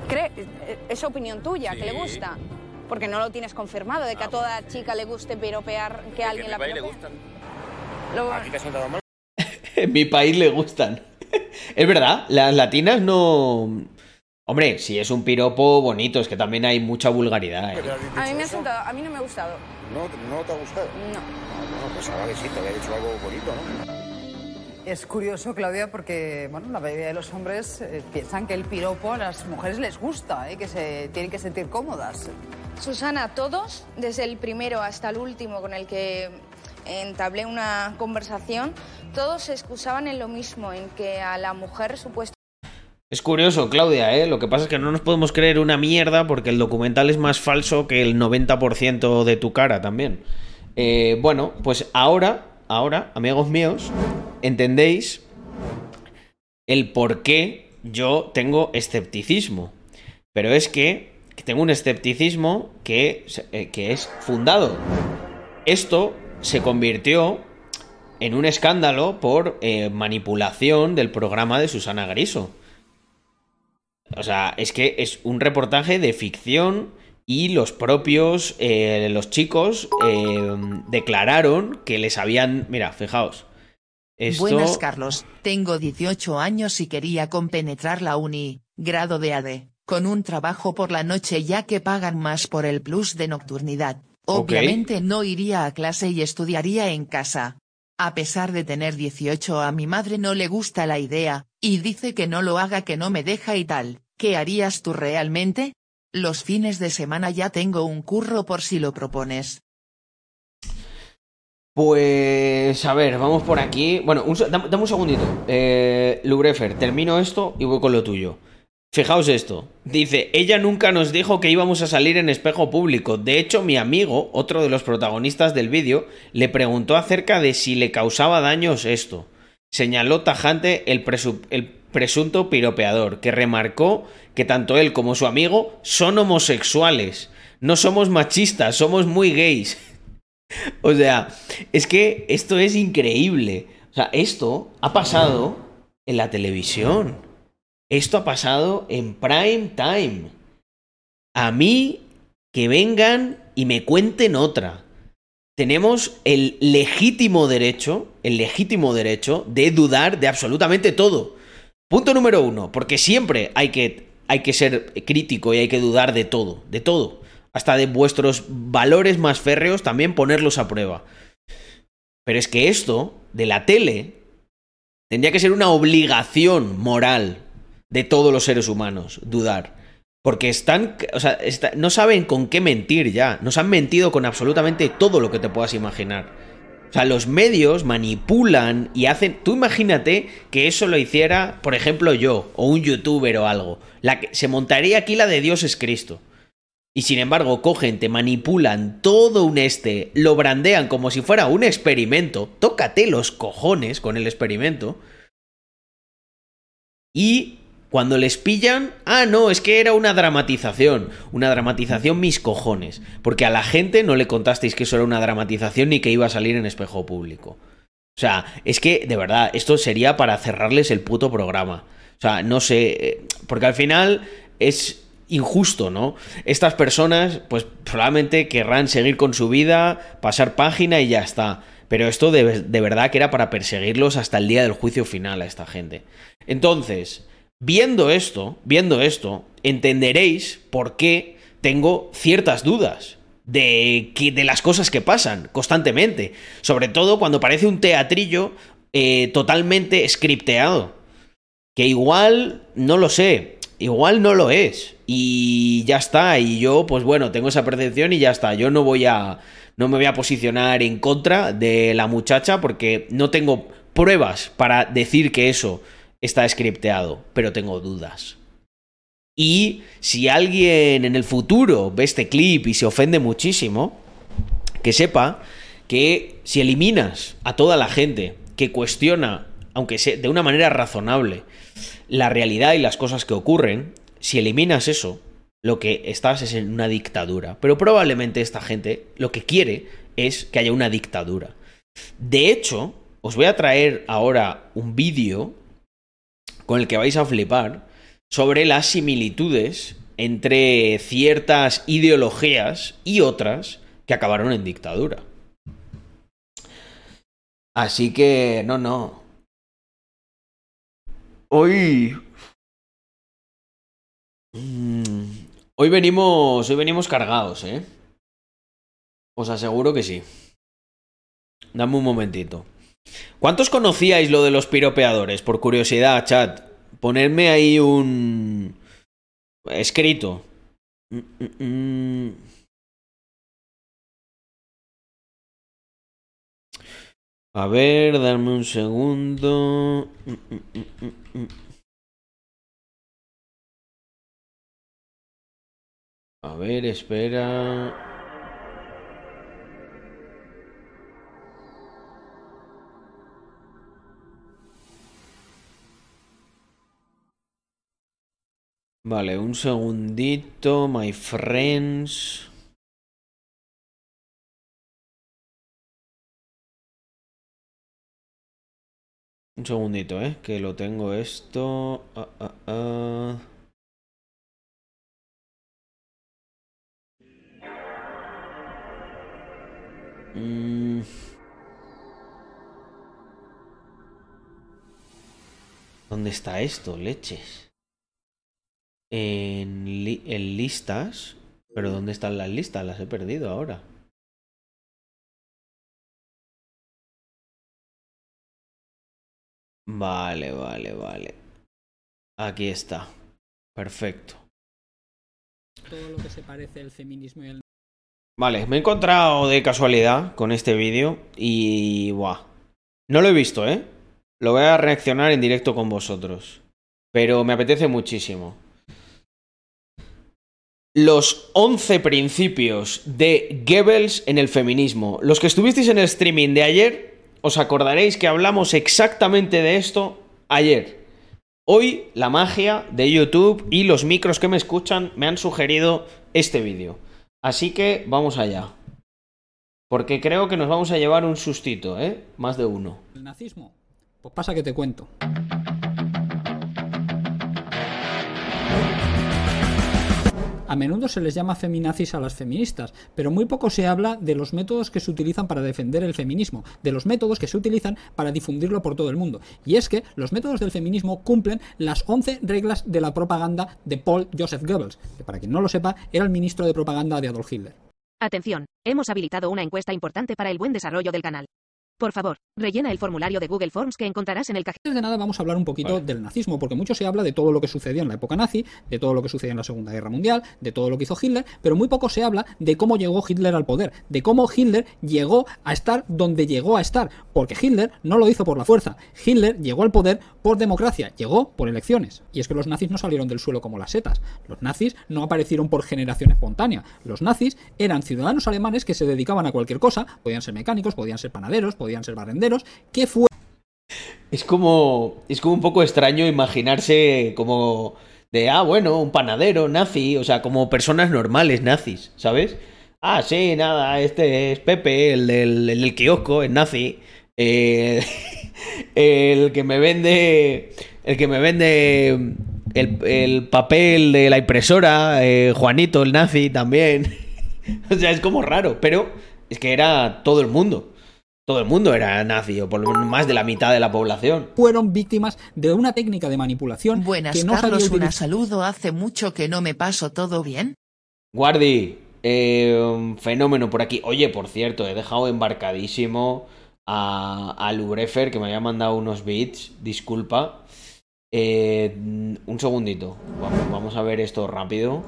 Cree- eh, es opinión tuya, que le gusta. Porque no lo tienes confirmado, de que a toda chica le guste piropear, que alguien la piropee. Lo- ¿A ti te ha sentado mal? En mi país le gustan. es verdad, las latinas no. Hombre, si es un piropo bonito, es que también hay mucha vulgaridad. ¿eh? A mí me ha sentado, a mí no me ha gustado. ¿No, ¿No te ha gustado? No. Bueno, pues ahora que sí, te había dicho algo bonito, ¿no? Es curioso, Claudia, porque bueno, la mayoría de los hombres eh, piensan que el piropo a las mujeres les gusta, eh, que se tienen que sentir cómodas. Susana, todos, desde el primero hasta el último con el que entablé una conversación, todos se excusaban en lo mismo, en que a la mujer supuestamente Es curioso, Claudia, ¿eh? Lo que pasa es que no nos podemos creer una mierda porque el documental es más falso que el 90% de tu cara también. Eh, bueno, pues ahora, ahora, amigos míos, entendéis el por qué yo tengo escepticismo. Pero es que tengo un escepticismo que, eh, que es fundado. Esto se convirtió en un escándalo por eh, manipulación del programa de Susana Griso. O sea, es que es un reportaje de ficción y los propios, eh, los chicos, eh, declararon que les habían... Mira, fijaos. Esto... Buenas Carlos, tengo 18 años y quería compenetrar la uni, grado de AD, con un trabajo por la noche ya que pagan más por el plus de nocturnidad. Obviamente no iría a clase y estudiaría en casa. A pesar de tener 18 a mi madre no le gusta la idea, y dice que no lo haga que no me deja y tal, ¿qué harías tú realmente? Los fines de semana ya tengo un curro por si lo propones. Pues a ver, vamos por aquí. Bueno, dame, un segundito. Eh, Lugrefer, termino esto y voy con lo tuyo. Fijaos esto. Dice, ella nunca nos dijo que íbamos a salir en espejo público. De hecho, mi amigo, otro de los protagonistas del vídeo, le preguntó acerca de si le causaba daños esto. Señaló tajante el, el presunto piropeador, que remarcó que tanto él como su amigo son homosexuales. No somos machistas, somos muy gays. O sea, es que esto es increíble. O sea, esto ha pasado en la televisión. esto ha pasado en prime time. A mí, que vengan y me cuenten otra. Tenemos el legítimo derecho, el legítimo derecho de dudar de absolutamente todo. Punto número uno, porque siempre hay que, hay que ser crítico y hay que dudar de todo, de todo. Hasta de vuestros valores más férreos también ponerlos a prueba. Pero es que esto, de la tele, tendría que ser una obligación moral de todos los seres humanos, dudar. Porque están, o sea, no saben con qué mentir ya. Nos han mentido con absolutamente todo lo que te puedas imaginar. O sea, los medios manipulan y hacen. Tú imagínate que eso lo hiciera, por ejemplo, yo, o un youtuber o algo. La que, se montaría aquí la de Dios es Cristo. Y sin embargo, cogen, te manipulan todo un este, lo brandean como si fuera un experimento. Tócate los cojones con el experimento. Y cuando les pillan, ah, no, es que era una dramatización. Una dramatización mis cojones. Porque a la gente no le contasteis que eso era una dramatización ni que iba a salir en espejo público. O sea, es que, de verdad, esto sería para cerrarles el puto programa. O sea, no sé, eh, porque al final es injusto, ¿no? Estas personas, pues probablemente querrán seguir con su vida, pasar página y ya está. Pero esto de, de verdad que era para perseguirlos hasta el día del juicio final a esta gente. Entonces, viendo esto, viendo esto, entenderéis por qué tengo ciertas dudas de, que, de las cosas que pasan constantemente. Sobre todo cuando parece un teatrillo eh, totalmente scripteado. Que igual, no lo sé, igual no lo es. Y ya está, y yo, pues bueno, tengo esa percepción y ya está. Yo no voy a. No me voy a posicionar en contra de la muchacha porque no tengo pruebas para decir que eso está scripteado, pero tengo dudas. Y si alguien en el futuro ve este clip y se ofende muchísimo, que sepa que si eliminas a toda la gente que cuestiona, aunque sea de una manera razonable, la realidad y las cosas que ocurren, si eliminas eso, lo que estás es en una dictadura. Pero probablemente esta gente lo que quiere es que haya una dictadura. De hecho, os voy a traer ahora un vídeo con el que vais a flipar sobre las similitudes entre ciertas ideologías y otras que acabaron en dictadura. Así que, no, no. Hoy... Mm, Hoy venimos, hoy venimos cargados, ¿eh? Os aseguro que sí. Dame un momentito. ¿Cuántos conocíais lo de los piropeadores? Por curiosidad, chat. Ponerme ahí un... escrito. A ver, darme un segundo. A ver, espera. Vale, un segundito, my friends. Un segundito, ¿eh? Que lo tengo esto. Ah, ah, ah. Mm. ¿Dónde está esto? Leches. En, li- en listas. Pero ¿dónde están las listas? Las he perdido ahora. Vale, vale, vale. Aquí está. Perfecto. todo lo que se parece el feminismo y el Vale, me he encontrado de casualidad con este vídeo y... Buah. No lo he visto, ¿eh? Lo voy a reaccionar en directo con vosotros. Pero me apetece muchísimo. Los 11 principios de Goebbels en el feminismo. Los que estuvisteis en el streaming de ayer, os acordaréis que hablamos exactamente de esto ayer. Hoy la magia de YouTube y los micros que me escuchan me han sugerido este vídeo. Así que vamos allá. Porque creo que nos vamos a llevar un sustito, ¿eh? Más de uno. nazismo. Pues pasa que te cuento. A menudo se les llama feminazis a las feministas, pero muy poco se habla de los métodos que se utilizan para defender el feminismo, de los métodos que se utilizan para difundirlo por todo el mundo. Y es que los métodos del feminismo cumplen las 11 reglas de la propaganda de Paul Joseph Goebbels, que para quien no lo sepa era el ministro de propaganda de Adolf Hitler. Atención, hemos habilitado una encuesta importante para el buen desarrollo del canal. Por favor, rellena el formulario de Google Forms que encontrarás en el cajero. Antes de nada vamos a hablar un poquito del nazismo, porque mucho se habla de todo lo que sucedió en la época nazi, de todo lo que sucedió en la Segunda Guerra Mundial, de todo lo que hizo Hitler, pero muy poco se habla de cómo llegó Hitler al poder, de cómo Hitler llegó a estar donde llegó a estar, porque Hitler no lo hizo por la fuerza, Hitler llegó al poder por democracia, llegó por elecciones. Y es que los nazis no salieron del suelo como las setas, los nazis no aparecieron por generación espontánea, los nazis eran ciudadanos alemanes que se dedicaban a cualquier cosa, podían ser mecánicos, podían ser panaderos, podían ser barrenderos, que fue Es como. Es como un poco extraño imaginarse como. De, ah, bueno, un panadero nazi, o sea, como personas normales nazis, ¿sabes? Ah, sí, nada, este es Pepe, el del, el kiosco, es nazi. Eh, el que me vende. El que me vende. El, el papel de la impresora, eh, Juanito, el nazi también. o sea, es como raro, pero es que era todo el mundo. Todo el mundo era nazi, o por lo menos más de la mitad de la población. fueron víctimas de una técnica de manipulación Buenas que no Carlos, una saludo. Hace mucho que no me paso todo bien. Guardi, eh, un fenómeno por aquí. Oye, por cierto, he dejado embarcadísimo a, a Lubrefer, que me había mandado unos bits. Disculpa. Eh, un segundito. Vamos, vamos a ver esto rápido.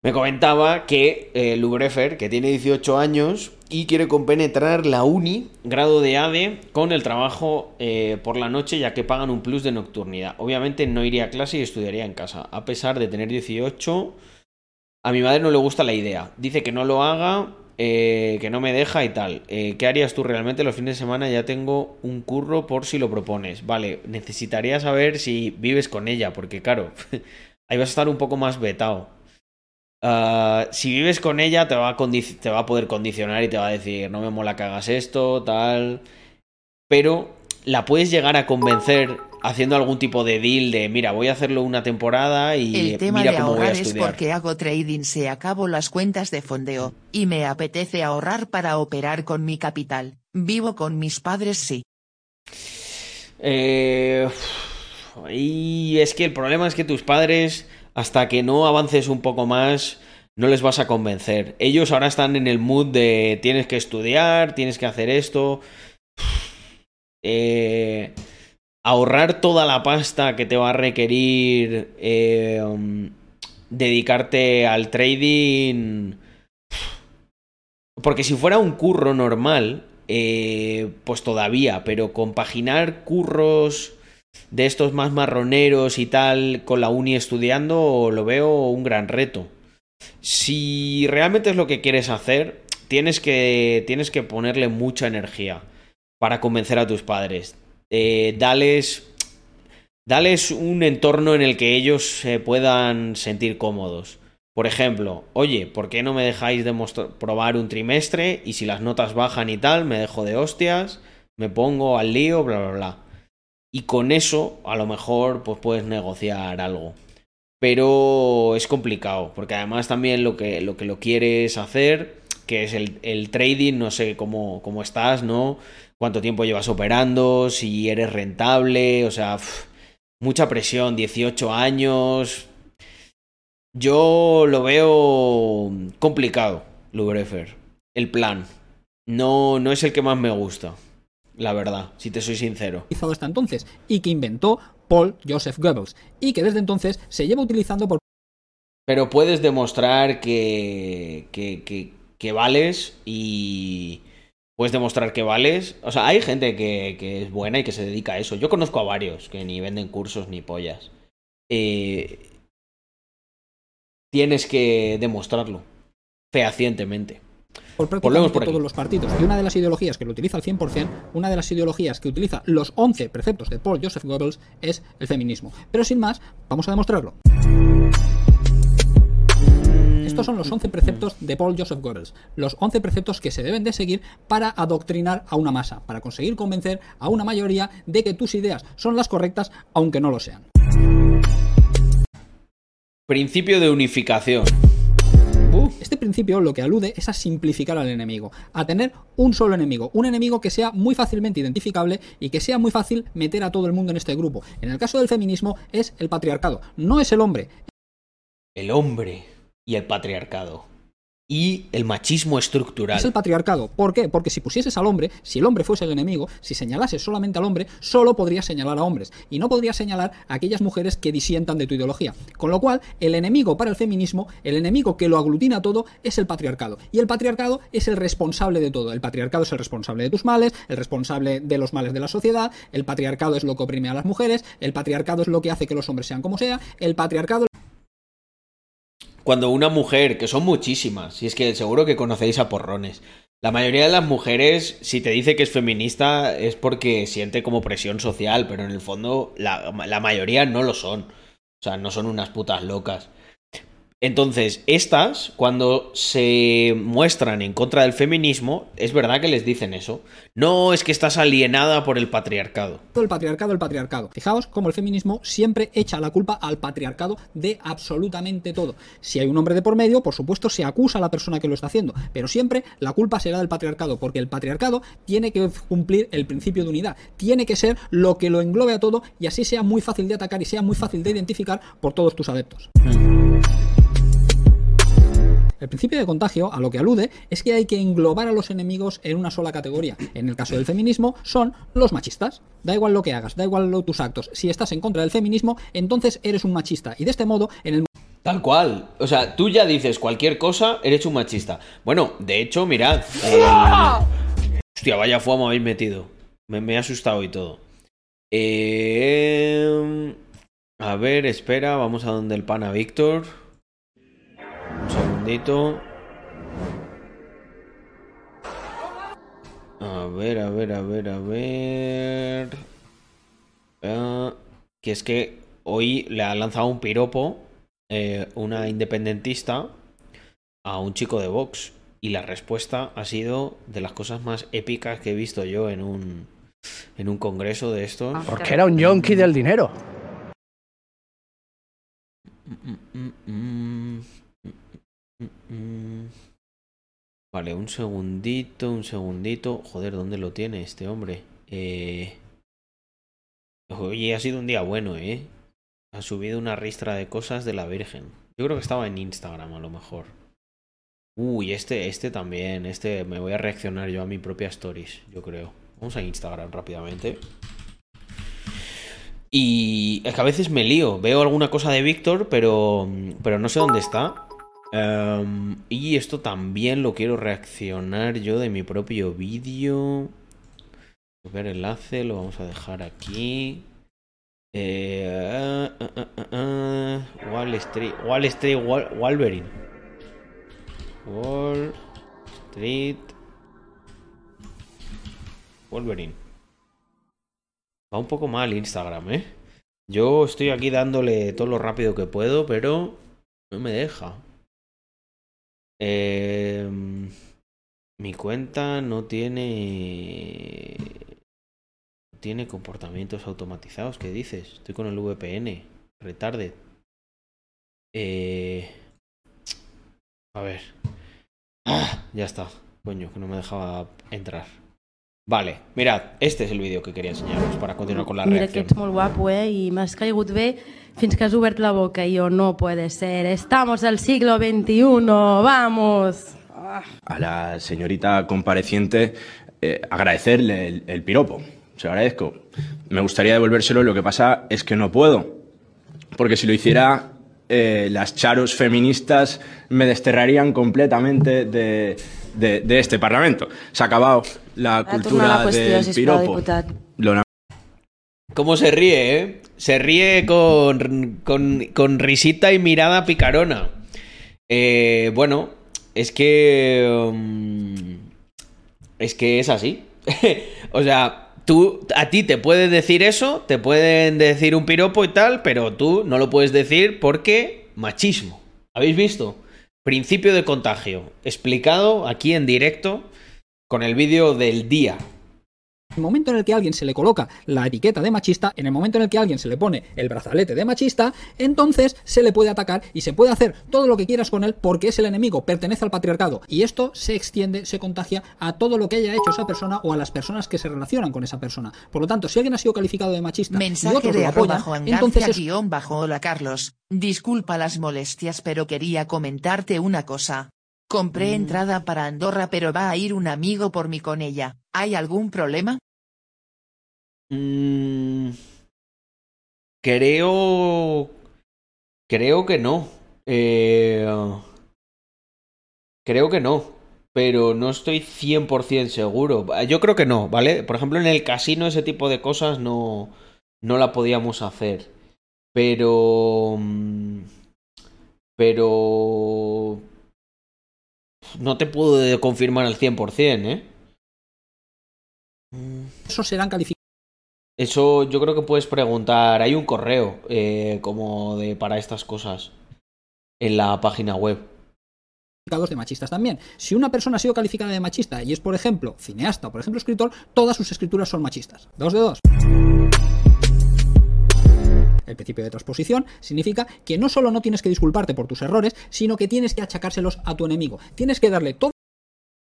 Me comentaba que eh, Lubrefer, que tiene 18 años y quiere compenetrar la uni, grado de ADE, con el trabajo eh, por la noche, ya que pagan un plus de nocturnidad. Obviamente no iría a clase y estudiaría en casa. A pesar de tener 18, a mi madre no le gusta la idea. Dice que no lo haga, eh, que no me deja y tal. Eh, ¿Qué harías tú realmente los fines de semana? Ya tengo un curro por si lo propones. Vale, necesitaría saber si vives con ella, porque claro, ahí vas a estar un poco más vetado. Ah, si vives con ella, te va, a te va a poder condicionar y te va a decir, no me mola que hagas esto, tal. Pero la puedes llegar a convencer haciendo algún tipo de deal de, mira, voy a hacerlo una temporada y El tema mira de cómo voy a ahorrar es estudiar. porque hago trading, se acabo las cuentas de fondeo, y me apetece ahorrar para operar con mi capital. Vivo con mis padres, sí. Eh, y es que el problema es que tus padres, hasta que no avances un poco más, no les vas a convencer. Ellos ahora están en el mood de tienes que estudiar, tienes que hacer esto. Eh, ahorrar toda la pasta que te va a requerir eh, um, dedicarte al trading. Porque si fuera un curro normal, eh, pues todavía, pero compaginar curros de estos más marroneros y tal con la uni estudiando lo veo un gran reto. Si realmente es lo que quieres hacer, tienes que, tienes que ponerle mucha energía para convencer a tus padres. Eh, dales, dales un entorno en el que ellos se puedan sentir cómodos. Por ejemplo, oye, ¿por qué no me dejáis demostra- probar un trimestre? Y si las notas bajan y tal, me dejo de hostias, me pongo al lío, bla, bla, bla. Y con eso, a lo mejor, pues puedes negociar algo. Pero es complicado, porque además también lo que lo, que lo quieres hacer, que es el, trading, no sé cómo, cómo estás, ¿no? Cuánto tiempo llevas operando, si eres rentable, o sea, mucha presión, 18 años. Yo lo veo complicado, Lubrefer. El plan. No, no es el que más me gusta, la verdad, si te soy sincero. hasta entonces y que inventó Paul Joseph Goebbels y que desde entonces se lleva utilizando por Pero puedes demostrar que, que, que, que vales y puedes demostrar que vales. O sea, hay gente que, que es buena y que se dedica a eso. Yo conozco a varios que ni venden cursos ni pollas. Eh, tienes que demostrarlo fehacientemente. Por prácticamente por aquí. todos los partidos. Y una de las ideologías que lo utiliza al 100%, una de las ideologías que utiliza los 11 preceptos de Paul Joseph Goebbels es el feminismo. Pero sin más, vamos a demostrarlo. Estos son los 11 preceptos de Paul Joseph Goebbels, los 11 preceptos que se deben de seguir para adoctrinar a una masa, para conseguir convencer a una mayoría de que tus ideas son las correctas aunque no lo sean. Principio de unificación. Este principio lo que alude es a simplificar al enemigo, a tener un solo enemigo, un enemigo que sea muy fácilmente identificable y que sea muy fácil meter a todo el mundo en este grupo. En el caso del feminismo es el patriarcado, no es el hombre. El hombre y el patriarcado. Y el machismo estructural. Es el patriarcado. ¿Por qué? Porque si pusieses al hombre, si el hombre fuese el enemigo, si señalases solamente al hombre, solo podrías señalar a hombres. Y no podrías señalar a aquellas mujeres que disientan de tu ideología. Con lo cual, el enemigo para el feminismo, el enemigo que lo aglutina todo, es el patriarcado. Y el patriarcado es el responsable de todo. El patriarcado es el responsable de tus males, el responsable de los males de la sociedad, el patriarcado es lo que oprime a las mujeres, el patriarcado es lo que hace que los hombres sean como sea, el patriarcado cuando una mujer, que son muchísimas, y es que seguro que conocéis a porrones, la mayoría de las mujeres, si te dice que es feminista, es porque siente como presión social, pero en el fondo la, la mayoría no lo son. O sea, no son unas putas locas. Entonces, estas, cuando se muestran en contra del feminismo, es verdad que les dicen eso. No, es que estás alienada por el patriarcado. El patriarcado, el patriarcado. Fijaos cómo el feminismo siempre echa la culpa al patriarcado de absolutamente todo. Si hay un hombre de por medio, por supuesto, se acusa a la persona que lo está haciendo, pero siempre la culpa será del patriarcado, porque el patriarcado tiene que cumplir el principio de unidad, tiene que ser lo que lo englobe a todo y así sea muy fácil de atacar y sea muy fácil de identificar por todos tus adeptos. El principio de contagio a lo que alude es que hay que englobar a los enemigos en una sola categoría. En el caso del feminismo son los machistas. Da igual lo que hagas, da igual tus actos. Si estás en contra del feminismo, entonces eres un machista. Y de este modo, en el Tal cual. O sea, tú ya dices cualquier cosa, eres un machista. Bueno, de hecho, mirad. eh, Hostia, vaya fuego me habéis metido. Me, me he asustado y todo. Eh, A ver, espera, vamos a donde el pana Víctor. Segundito. A ver, a ver, a ver, a ver. Ah, que es que hoy le ha lanzado un piropo eh, una independentista a un chico de Vox. Y la respuesta ha sido de las cosas más épicas que he visto yo en un, en un congreso de estos. Porque era un yonki del dinero. Mm, mm, mm. Vale, un segundito, un segundito. Joder, ¿dónde lo tiene este hombre? Eh... Oye, ha sido un día bueno, ¿eh? Ha subido una ristra de cosas de la Virgen. Yo creo que estaba en Instagram a lo mejor. Uy, este, este también. Este me voy a reaccionar yo a mi propia stories, yo creo. Vamos a Instagram rápidamente. Y es que a veces me lío. Veo alguna cosa de Víctor, pero, pero no sé dónde está. Em, y esto también lo quiero reaccionar yo de mi propio vídeo. Ver enlace, lo vamos a dejar aquí. Eh, Wall Street, Wall Street, Wal- Wolverine. Wall Street. Wolverine. Va un poco mal Instagram, ¿eh? Yo estoy aquí dándole todo lo rápido que puedo, pero no me deja. Eh, mi cuenta no tiene tiene comportamientos automatizados. ¿Qué dices? Estoy con el VPN. Retarded. Eh... A ver. Ah, ya está. Coño, que no me dejaba entrar. Vale, mirad, este es el vídeo que quería enseñaros para continuar con la Mira que reacción. ets molt guapo, eh? I m'has caigut bé fins que has obert la boca. I jo, no puede ser. Estamos al siglo XXI. Vamos. a la señorita compareciente eh, agradecerle el, el piropo. Se lo agradezco. Me gustaría devolvérselo, lo que pasa es que no puedo. Porque si lo hiciera, eh, las charos feministas me desterrarían completamente de, de- de este Parlamento. Se ha acabado la tornat la cultura qüestió, del sisplau, piropo. diputat. ¿Cómo se ríe, eh? Se ríe con, risita y mirada picarona. Eh, bueno, es que... um, es que es así. o sea, tú, a ti te pueden decir eso, te pueden decir un piropo y tal, pero tú no lo puedes decir porque machismo. ¿Habéis visto? Principio de contagio. Explicado aquí en directo con el vídeo del día. En el momento en el que a alguien se le coloca la etiqueta de machista, en el momento en el que a alguien se le pone el brazalete de machista, entonces se le puede atacar y se puede hacer todo lo que quieras con él porque es el enemigo, pertenece al patriarcado. Y esto se extiende, se contagia a todo lo que haya hecho esa persona o a las personas que se relacionan con esa persona. Por lo tanto, si alguien ha sido calificado de machista y Mensaje otros de lo apoyan, Juan entonces es guion bajo hola Carlos. Disculpa las molestias pero quería comentarte una cosa. Compré Mm. entrada para Andorra pero va a ir un amigo por mí con ella. ¿Hay algún problema? Mm, creo. Creo que no. Eh, creo que no. Pero no estoy 100% seguro. Yo creo que no, ¿vale? Por ejemplo, en el casino ese tipo de cosas no, no la podíamos hacer. Pero... mm, Pero... No te puedo confirmar al 100%, ¿eh? esos serán calificados Eso yo creo que puedes preguntar. Hay un correo eh, como de para estas cosas en la página web. de machistas también. Si una persona ha sido calificada de machista y es, por ejemplo, cineasta o, por ejemplo, escritor, todas sus escrituras son machistas. Dos de dos. El principio de transposición significa que no solo no tienes que disculparte por tus errores, sino que tienes que achacárselos a tu enemigo. Tienes que darle todo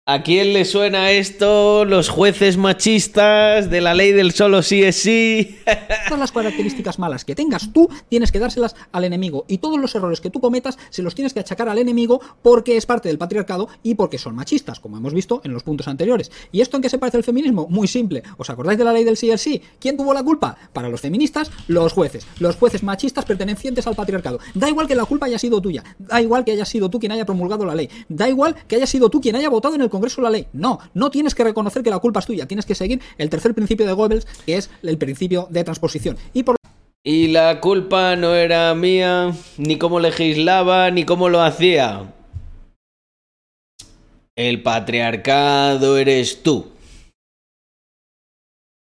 ¿A quién le suena esto? Los jueces machistas de la ley del solo sí es sí. Todas las características malas que tengas tú tienes que dárselas al enemigo y todos los errores que tú cometas se los tienes que achacar al enemigo porque es parte del patriarcado y porque son machistas, como hemos visto en los puntos anteriores. ¿Y esto en qué se parece al feminismo? Muy simple. ¿Os acordáis de la ley del sí el sí? ¿Quién tuvo la culpa? Para los feministas, los jueces. Los jueces machistas pertenecientes al patriarcado. Da igual que la culpa haya sido tuya. Da igual que haya sido tú quien haya promulgado la ley. Da igual que haya sido tú quien haya votado en el Congreso la ley. No, no tienes que reconocer que la culpa es tuya. Tienes que seguir el tercer principio de Goebbels, que es el principio de transposición. Y por Y la culpa no era mía, ni cómo legislaba, ni cómo lo hacía. El patriarcado eres tú.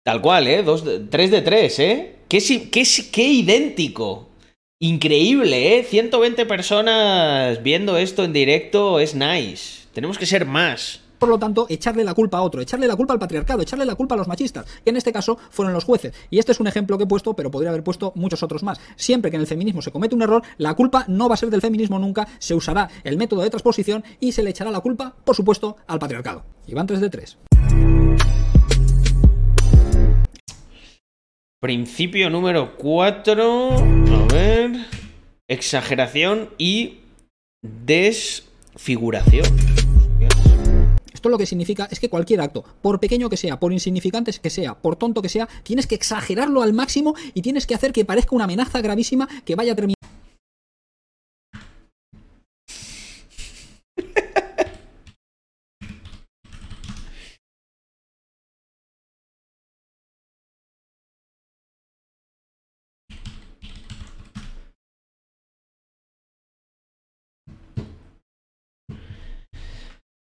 Tal cual, ¿eh? Dos tres de tres, ¿eh? Qué, qué, qué idéntico. Increíble, ¿eh? 120 personas viendo esto en directo es nice. Tenemos que ser más. por lo tanto, echarle la culpa a otro, echarle la culpa al patriarcado, echarle la culpa a los machistas, que en este caso fueron los jueces. Y este es un ejemplo que he puesto, pero podría haber puesto muchos otros más. Siempre que en el feminismo se comete un error, la culpa no va a ser del feminismo nunca, se usará el método de transposición y se le echará la culpa, por supuesto, al patriarcado. Y van 3 de 3. Principio número 4. A ver. Exageración y desfiguración. Esto lo que significa es que cualquier acto, por pequeño que sea, por insignificante que sea, por tonto que sea, tienes que exagerarlo al máximo y tienes que hacer que parezca una amenaza gravísima que vaya a terminar.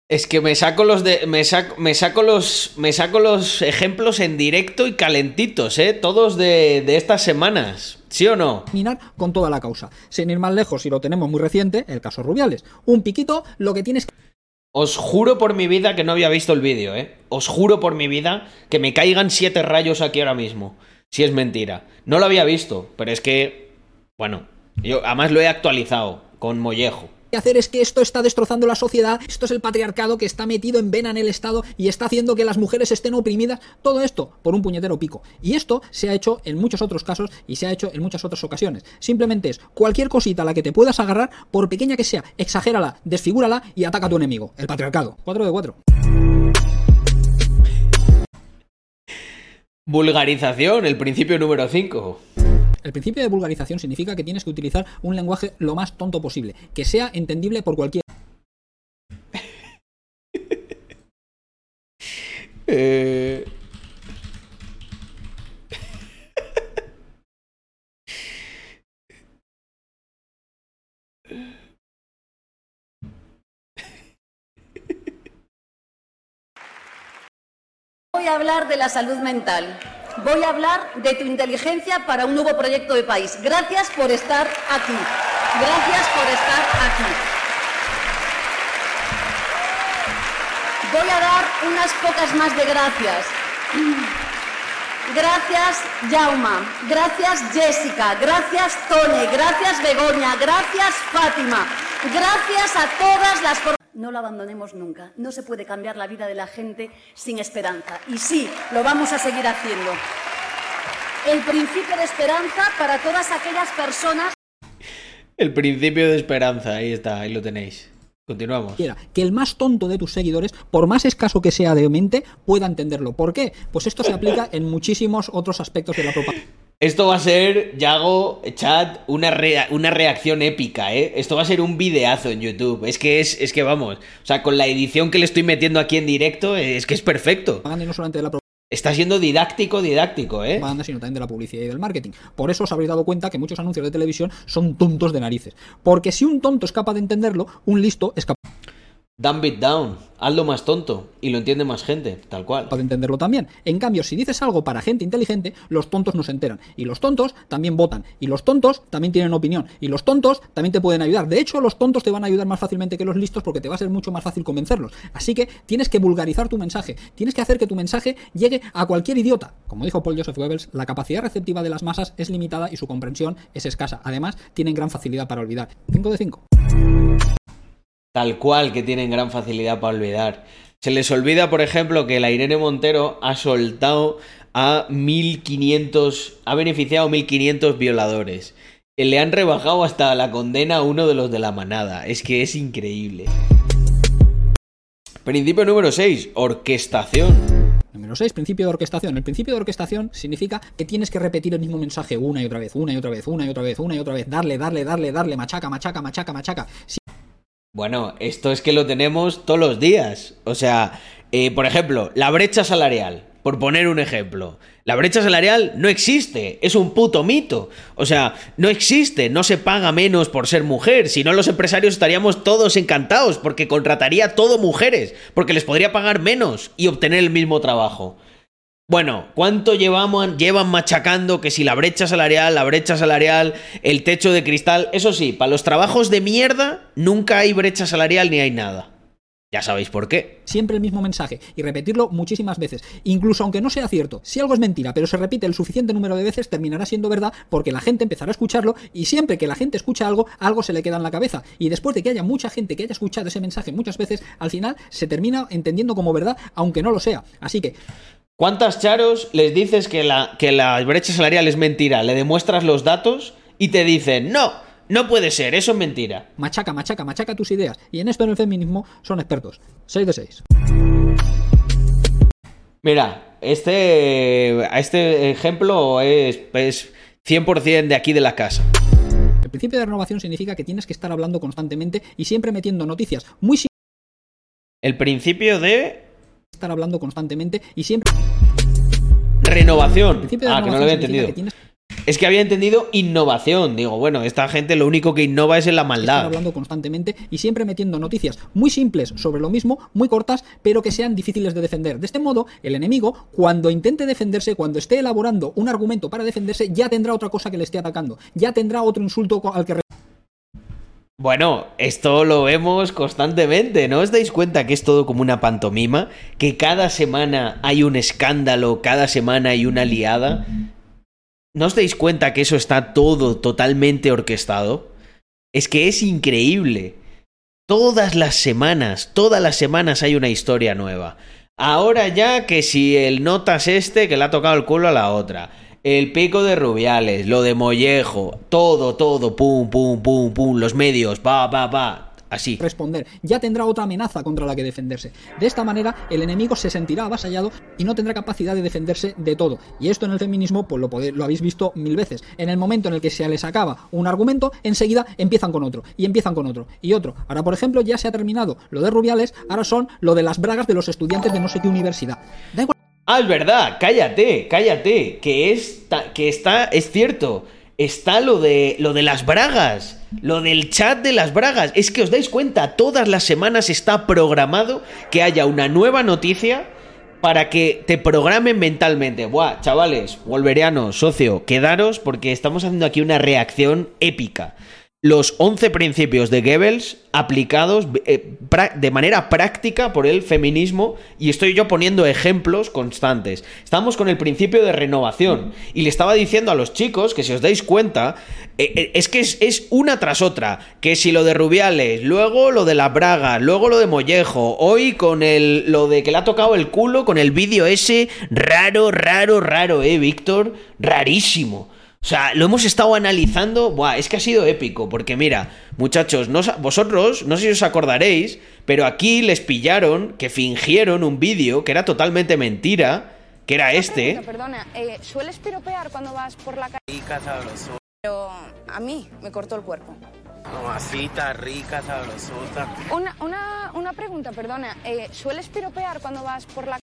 Es que me saco los de. Me saco, me saco los. Me saco los ejemplos en directo y calentitos, eh. Todos de, de estas semanas. ¿Sí o no? con toda la causa. Sin ir más lejos, y lo tenemos muy reciente, el caso Rubiales. Un piquito, lo que tienes que Os juro por mi vida que no había visto el vídeo, ¿eh? Os juro por mi vida que me caigan siete rayos aquí ahora mismo. Si es mentira. No lo había visto, pero es que. Bueno, yo además lo he actualizado con mollejo. Hacer es que esto está destrozando la sociedad, esto es el patriarcado que está metido en vena en el Estado y está haciendo que las mujeres estén oprimidas, todo esto por un puñetero pico. Y esto se ha hecho en muchos otros casos y se ha hecho en muchas otras ocasiones. Simplemente es cualquier cosita a la que te puedas agarrar, por pequeña que sea, exagérala, desfigúrala y ataca a tu enemigo, el patriarcado. 4 de 4. Vulgarización, el principio número 5. El principio de vulgarización significa que tienes que utilizar un lenguaje lo más tonto posible, que sea entendible por cualquier. Eh... Voy a hablar de la salud mental. Voy a hablar de tu inteligencia para un nuevo proyecto de país. Gracias por estar aquí. Gracias por estar aquí. Voy a dar unas pocas más de gracias. Gracias, Jauma. Gracias, Jessica. Gracias, Tony. Gracias, Begoña. Gracias, Fátima. Gracias a todas las... No lo abandonemos nunca. No se puede cambiar la vida de la gente sin esperanza. Y sí, lo vamos a seguir haciendo. El principio de esperanza para todas aquellas personas El principio de esperanza, ahí está, ahí lo tenéis. Continuamos. quiera, que el más tonto de tus seguidores, por más escaso que sea de mente, pueda entenderlo. ¿Por qué? Pues esto se aplica en muchísimos otros aspectos de la propaganda. Esto va a ser, Yago, chat, una, rea- una reacción épica, ¿eh? Esto va a ser un videazo en YouTube. Es que es, es que vamos. O sea, con la edición que le estoy metiendo aquí en directo, es que es perfecto. Y no solamente de la Está siendo didáctico, didáctico, ¿eh? propaganda, sino también de la publicidad y del marketing. Por eso os habréis dado cuenta que muchos anuncios de televisión son tontos de narices. Porque si un tonto es capaz de entenderlo, un listo es capaz Dumb it down. Hazlo más tonto. Y lo entiende más gente, tal cual. de entenderlo también. En cambio, si dices algo para gente inteligente, los tontos no se enteran. Y los tontos también votan. Y los tontos también tienen opinión. Y los tontos también te pueden ayudar. De hecho, los tontos te van a ayudar más fácilmente que los listos porque te va a ser mucho más fácil convencerlos. Así que tienes que vulgarizar tu mensaje. Tienes que hacer que tu mensaje llegue a cualquier idiota. Como dijo Paul Joseph Goebbels, la capacidad receptiva de las masas es limitada y su comprensión es escasa. Además, tienen gran facilidad para olvidar. 5 de 5. Tal cual que tienen gran facilidad para olvidar. Se les olvida, por ejemplo, que la Irene Montero ha soltado a 1500, ha beneficiado a 1500 violadores. Le han rebajado hasta la condena a uno de los de la manada. Es que es increíble. Principio número 6, orquestación. Número 6, principio de orquestación. El principio de orquestación significa que tienes que repetir el mismo mensaje una y otra vez, una y otra vez, una y otra vez, una y otra vez. Darle, darle, darle, darle, machaca, machaca, machaca, machaca. Bueno, esto es que lo tenemos todos los días. O sea, eh, por ejemplo, la brecha salarial. Por poner un ejemplo. La brecha salarial no existe. Es un puto mito. O sea, no existe. No se paga menos por ser mujer. Si no, los empresarios estaríamos todos encantados. Porque contrataría todo mujeres. Porque les podría pagar menos y obtener el mismo trabajo. Bueno, ¿cuánto llevamos, llevan machacando que si la brecha salarial, la brecha salarial, el techo de cristal? Eso sí, para los trabajos de mierda nunca hay brecha salarial ni hay nada. Ya sabéis por qué. siempre el mismo mensaje y repetirlo muchísimas veces, incluso aunque no sea cierto. Si algo es mentira, pero se repite el suficiente número de veces, terminará siendo verdad porque la gente empezará a escucharlo y siempre que la gente escucha algo, algo se le queda en la cabeza. Y después de que haya mucha gente que haya escuchado ese mensaje muchas veces, al final se termina entendiendo como verdad, aunque no lo sea. Así que ¿Cuántas charos les dices que la, que la brecha salarial es mentira? Le demuestras los datos y te dicen, no, no puede ser, eso es mentira. machaca, machaca, machaca tus ideas. Y en esto en el feminismo son expertos. 6 de 6. Mira, este, este ejemplo es, es 100% de aquí de la casa. El principio de renovación significa que tienes que estar hablando constantemente y siempre metiendo noticias muy. El principio de Estar hablando constantemente y siempre. renovación. principio de Ah, que no lo renovación había entendido. Es que había entendido innovación. Digo, bueno, esta gente lo único que innova es en la maldad. hablando constantemente y siempre metiendo noticias muy simples sobre lo mismo, muy cortas, pero que sean difíciles de defender. De este modo, el enemigo, cuando intente defenderse, cuando esté elaborando un argumento para defenderse, ya tendrá otra cosa que le esté atacando. Ya tendrá otro insulto al que Bueno, esto lo vemos constantemente, ¿no os dais cuenta que es todo como una pantomima? Que cada semana hay un escándalo, cada semana hay una liada. ¿No os dais cuenta que eso está todo totalmente orquestado? Es que es increíble. Todas las semanas, todas las semanas hay una historia nueva. Ahora ya que si el notas este que le ha tocado el culo a la otra. El pico de Rubiales, lo de Mollejo, todo, todo, pum, pum, pum, pum, los medios, va, va, va, así. responder, ya tendrá otra amenaza contra la que defenderse. De esta manera, el enemigo se sentirá avasallado y no tendrá capacidad de defenderse de todo. Y esto en el feminismo, pues lo, pode- lo habéis visto mil veces. En el momento en el que se les acaba un argumento, enseguida empiezan con otro, y empiezan con otro, y otro. Ahora, por ejemplo, ya se ha terminado lo de Rubiales, ahora son lo de las bragas de los estudiantes de no sé qué universidad. Da igual. Ah, es verdad, cállate, cállate, que es que está, es cierto, está lo de lo de las bragas, lo del chat de las bragas. Es que os dais cuenta, todas las semanas está programado que haya una nueva noticia para que te programen mentalmente. Buah, chavales, wolverianos, socio, quedaros porque estamos haciendo aquí una reacción épica. Los 11 principios de Goebbels aplicados eh, de manera práctica por el feminismo y estoy yo poniendo ejemplos constantes. Estamos con el principio de renovación y le estaba diciendo a los chicos que si os dais cuenta, eh, eh, es que es, es una tras otra, que si lo de Rubiales, luego lo de la Braga, luego lo de Mollejo, hoy con el, lo de que le ha tocado el culo con el vídeo ese raro, raro, raro, eh, Víctor, rarísimo. O sea, lo hemos estado analizando. Buah, es que ha sido épico. Porque mira, muchachos, no vosotros, no sé si os acordaréis, pero aquí les pillaron que fingieron un vídeo que era totalmente mentira, que era este. Perdona, eh, ¿sueles piropear cuando vas por la calle? Rica, sabroso. Pero a mí me cortó el cuerpo. Mamacita, rica, sabrosota. Una, una, una pregunta, perdona. eh, ¿Sueles piropear cuando vas por la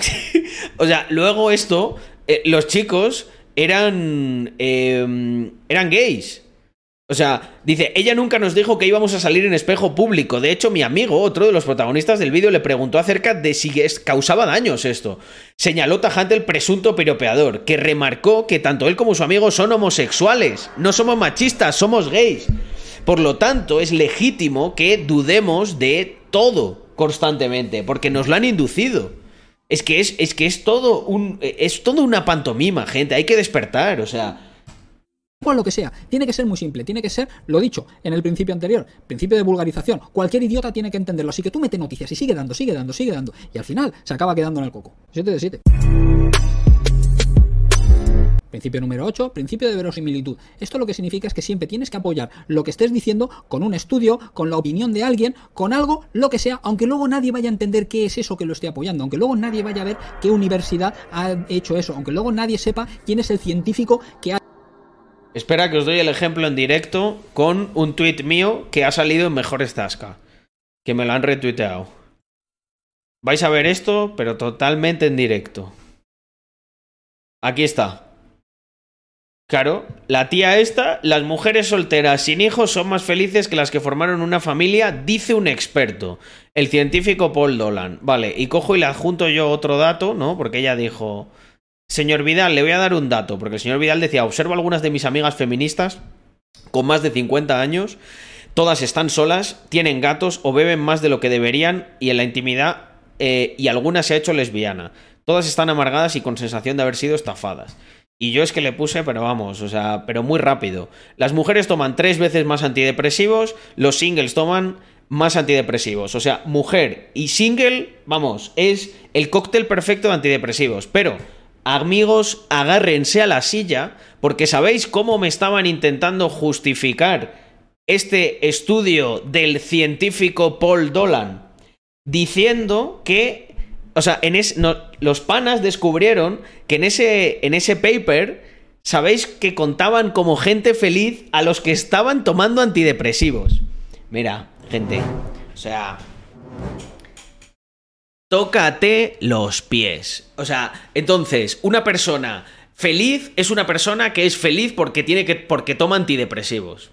O sea, luego esto, eh, los chicos eran. eh, eran gays. O sea, dice, ella nunca nos dijo que íbamos a salir en espejo público. De hecho, mi amigo, otro de los protagonistas del vídeo, le preguntó acerca de si causaba daños esto. Señaló tajante el presunto piropeador, que remarcó que tanto él como su amigo son homosexuales. No somos machistas, somos gays. Por lo tanto, es legítimo que dudemos de todo constantemente, porque nos lo han inducido. Es que es, es que es todo un. Es todo una pantomima, gente. Hay que despertar. O sea. Cual lo que sea, tiene que ser muy simple, tiene que ser lo dicho en el principio anterior, principio de vulgarización. Cualquier idiota tiene que entenderlo, así que tú mete noticias y sigue dando, sigue dando, sigue dando, y al final se acaba quedando en el coco. 7 de 7. Principio número 8, principio de verosimilitud. Esto lo que significa es que siempre tienes que apoyar lo que estés diciendo con un estudio, con la opinión de alguien, con algo, lo que sea, aunque luego nadie vaya a entender qué es eso que lo esté apoyando, aunque luego nadie vaya a ver qué universidad ha hecho eso, aunque luego nadie sepa quién es el científico que ha Espera que os doy el ejemplo en directo con un tuit mío que ha salido en Mejores Tasca. Que me lo han retuiteado. Vais a ver esto, pero totalmente en directo. Aquí está. Claro, la tía esta, las mujeres solteras sin hijos son más felices que las que formaron una familia, dice un experto, el científico Paul Dolan. Vale, y cojo y le adjunto yo otro dato, ¿no? Porque ella dijo, señor Vidal, le voy a dar un dato, porque el señor Vidal decía, observo algunas de mis amigas feministas con más de 50 años, todas están solas, tienen gatos o beben más de lo que deberían y en la intimidad, eh, y alguna se ha hecho lesbiana. Todas están amargadas y con sensación de haber sido estafadas. Y yo es que le puse, pero vamos, o sea, pero muy rápido. Las mujeres toman tres veces más antidepresivos, los singles toman más antidepresivos. O sea, mujer y single, vamos, es el cóctel perfecto de antidepresivos. Pero, amigos, agárrense a la silla, porque sabéis cómo me estaban intentando justificar este estudio del científico Paul Dolan, diciendo que o sea, los panas descubrieron que en ese, en ese paper, sabéis que contaban como gente feliz a los que estaban tomando antidepresivos. Mira, gente, o sea, tócate los pies. O sea, entonces, una persona feliz es una persona que es feliz porque tiene que porque toma antidepresivos.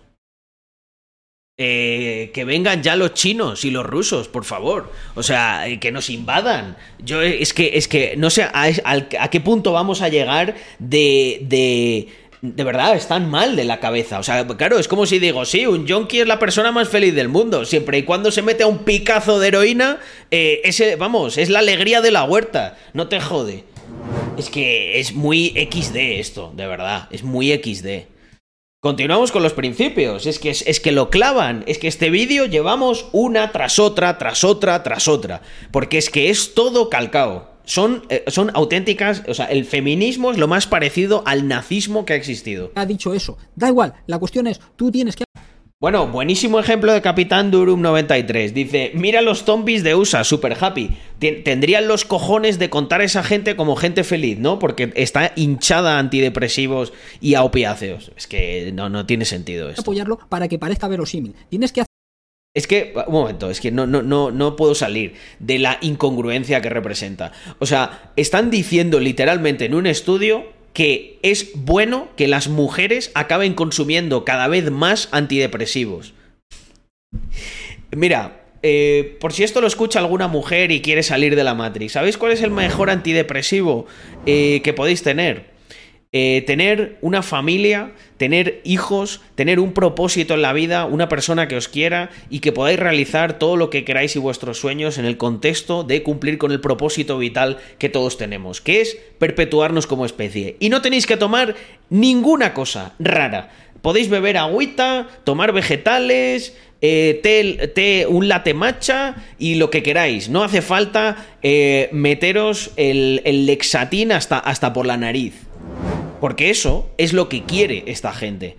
Eh, que vengan ya los chinos y los rusos, por favor. O sea, eh, que nos invadan. Yo eh, es que es que no sé a, qué punto vamos a llegar de, de de verdad están mal de la cabeza. O sea, claro, es como si digo, sí, un yonki es la persona más feliz del mundo. Siempre y cuando se mete a un picazo de heroína, eh, ese, vamos, es la alegría de la huerta. No te jode. Es que es muy XD esto, de verdad. Es muy XD. Continuamos con los principios. Es que, es, que lo clavan. Es que este vídeo llevamos una tras otra, tras otra, tras otra. Porque es que es todo calcao. Son, eh, son auténticas. O sea, el feminismo es lo más parecido al nazismo que ha existido. ha dicho eso. Da igual, la cuestión es, tú tienes que Bueno, buenísimo ejemplo de Capitán Durum 93. Dice, mira los zombies de USA, super happy. Tendrían los cojones de contar a esa gente como gente feliz, ¿no? Porque está hinchada a antidepresivos y a opiáceos. Es que no, no tiene sentido esto. apoyarlo para que parezca verosímil. Tienes que Es que, un momento, es que no, no, no, no puedo salir de la incongruencia que representa. O sea, están diciendo literalmente en un estudio que es bueno que las mujeres acaben consumiendo cada vez más antidepresivos. Mira, eh, por si esto lo escucha alguna mujer y quiere salir de la Matrix, ¿sabéis cuál es el mejor antidepresivo eh, que podéis tener? Eh, tener una familia, tener hijos, tener un propósito en la vida, una persona que os quiera y que podáis realizar todo lo que queráis y vuestros sueños en el contexto de cumplir con el propósito vital que todos tenemos, que es perpetuarnos como especie. Y no tenéis que tomar ninguna cosa rara. Podéis beber agüita, tomar vegetales, eh, té, un latte matcha y lo que queráis. No hace falta eh, meteros el, el lexatín hasta, hasta por la nariz. Porque eso es lo que quiere esta gente.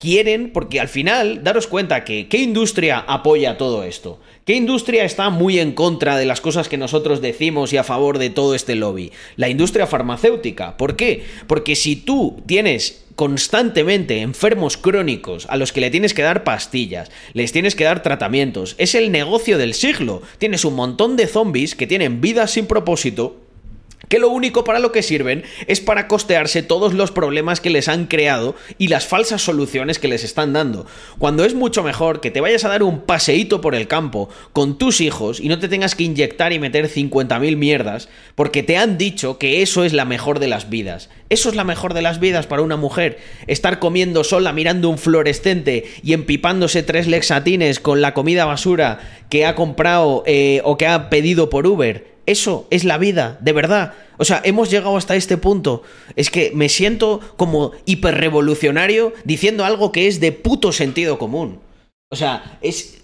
Quieren, porque al final, daros cuenta que ¿qué industria apoya todo esto? ¿Qué industria está muy en contra de las cosas que nosotros decimos y a favor de todo este lobby? La industria farmacéutica. ¿Por qué? Porque si tú tienes constantemente enfermos crónicos a los que le tienes que dar pastillas, les tienes que dar tratamientos, es el negocio del siglo. Tienes un montón de zombies que tienen vidas sin propósito que lo único para lo que sirven es para costearse todos los problemas que les han creado y las falsas soluciones que les están dando. Cuando es mucho mejor que te vayas a dar un paseíto por el campo con tus hijos y no te tengas que inyectar y meter 50.000 mierdas porque te han dicho que eso es la mejor de las vidas. Eso es la mejor de las vidas para una mujer. Estar comiendo sola mirando un fluorescente y empipándose tres lexatines con la comida basura que ha comprado eh, o que ha pedido por Uber. Eso es la vida, de verdad. O sea, hemos llegado hasta este punto. Es que me siento como hiperrevolucionario diciendo algo que es de puto sentido común. O sea, es...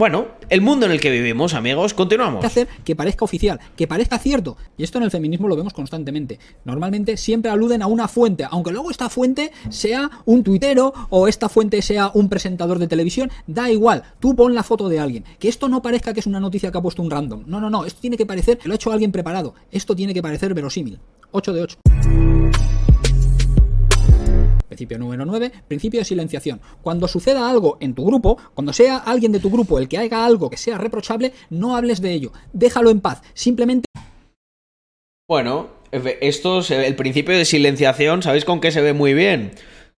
Bueno, el mundo en el que vivimos, amigos, continuamos. que hacer que parezca oficial, que parezca cierto. Y esto en el feminismo lo vemos constantemente. Normalmente siempre aluden a una fuente, aunque luego esta fuente sea un tuitero o esta fuente sea un presentador de televisión, da igual. Tú pon la foto de alguien. Que esto no parezca que es una noticia que ha puesto un random. No, no, no. Esto tiene que parecer que lo ha hecho alguien preparado. Esto tiene que parecer verosímil. 8 de 8. Principio número 9, principio de silenciación. Cuando suceda algo en tu grupo, cuando sea alguien de tu grupo el que haga algo que sea reprochable, no hables de ello. Déjalo en paz. Simplemente... Bueno, esto, el principio de silenciación, ¿sabéis con qué se ve muy bien?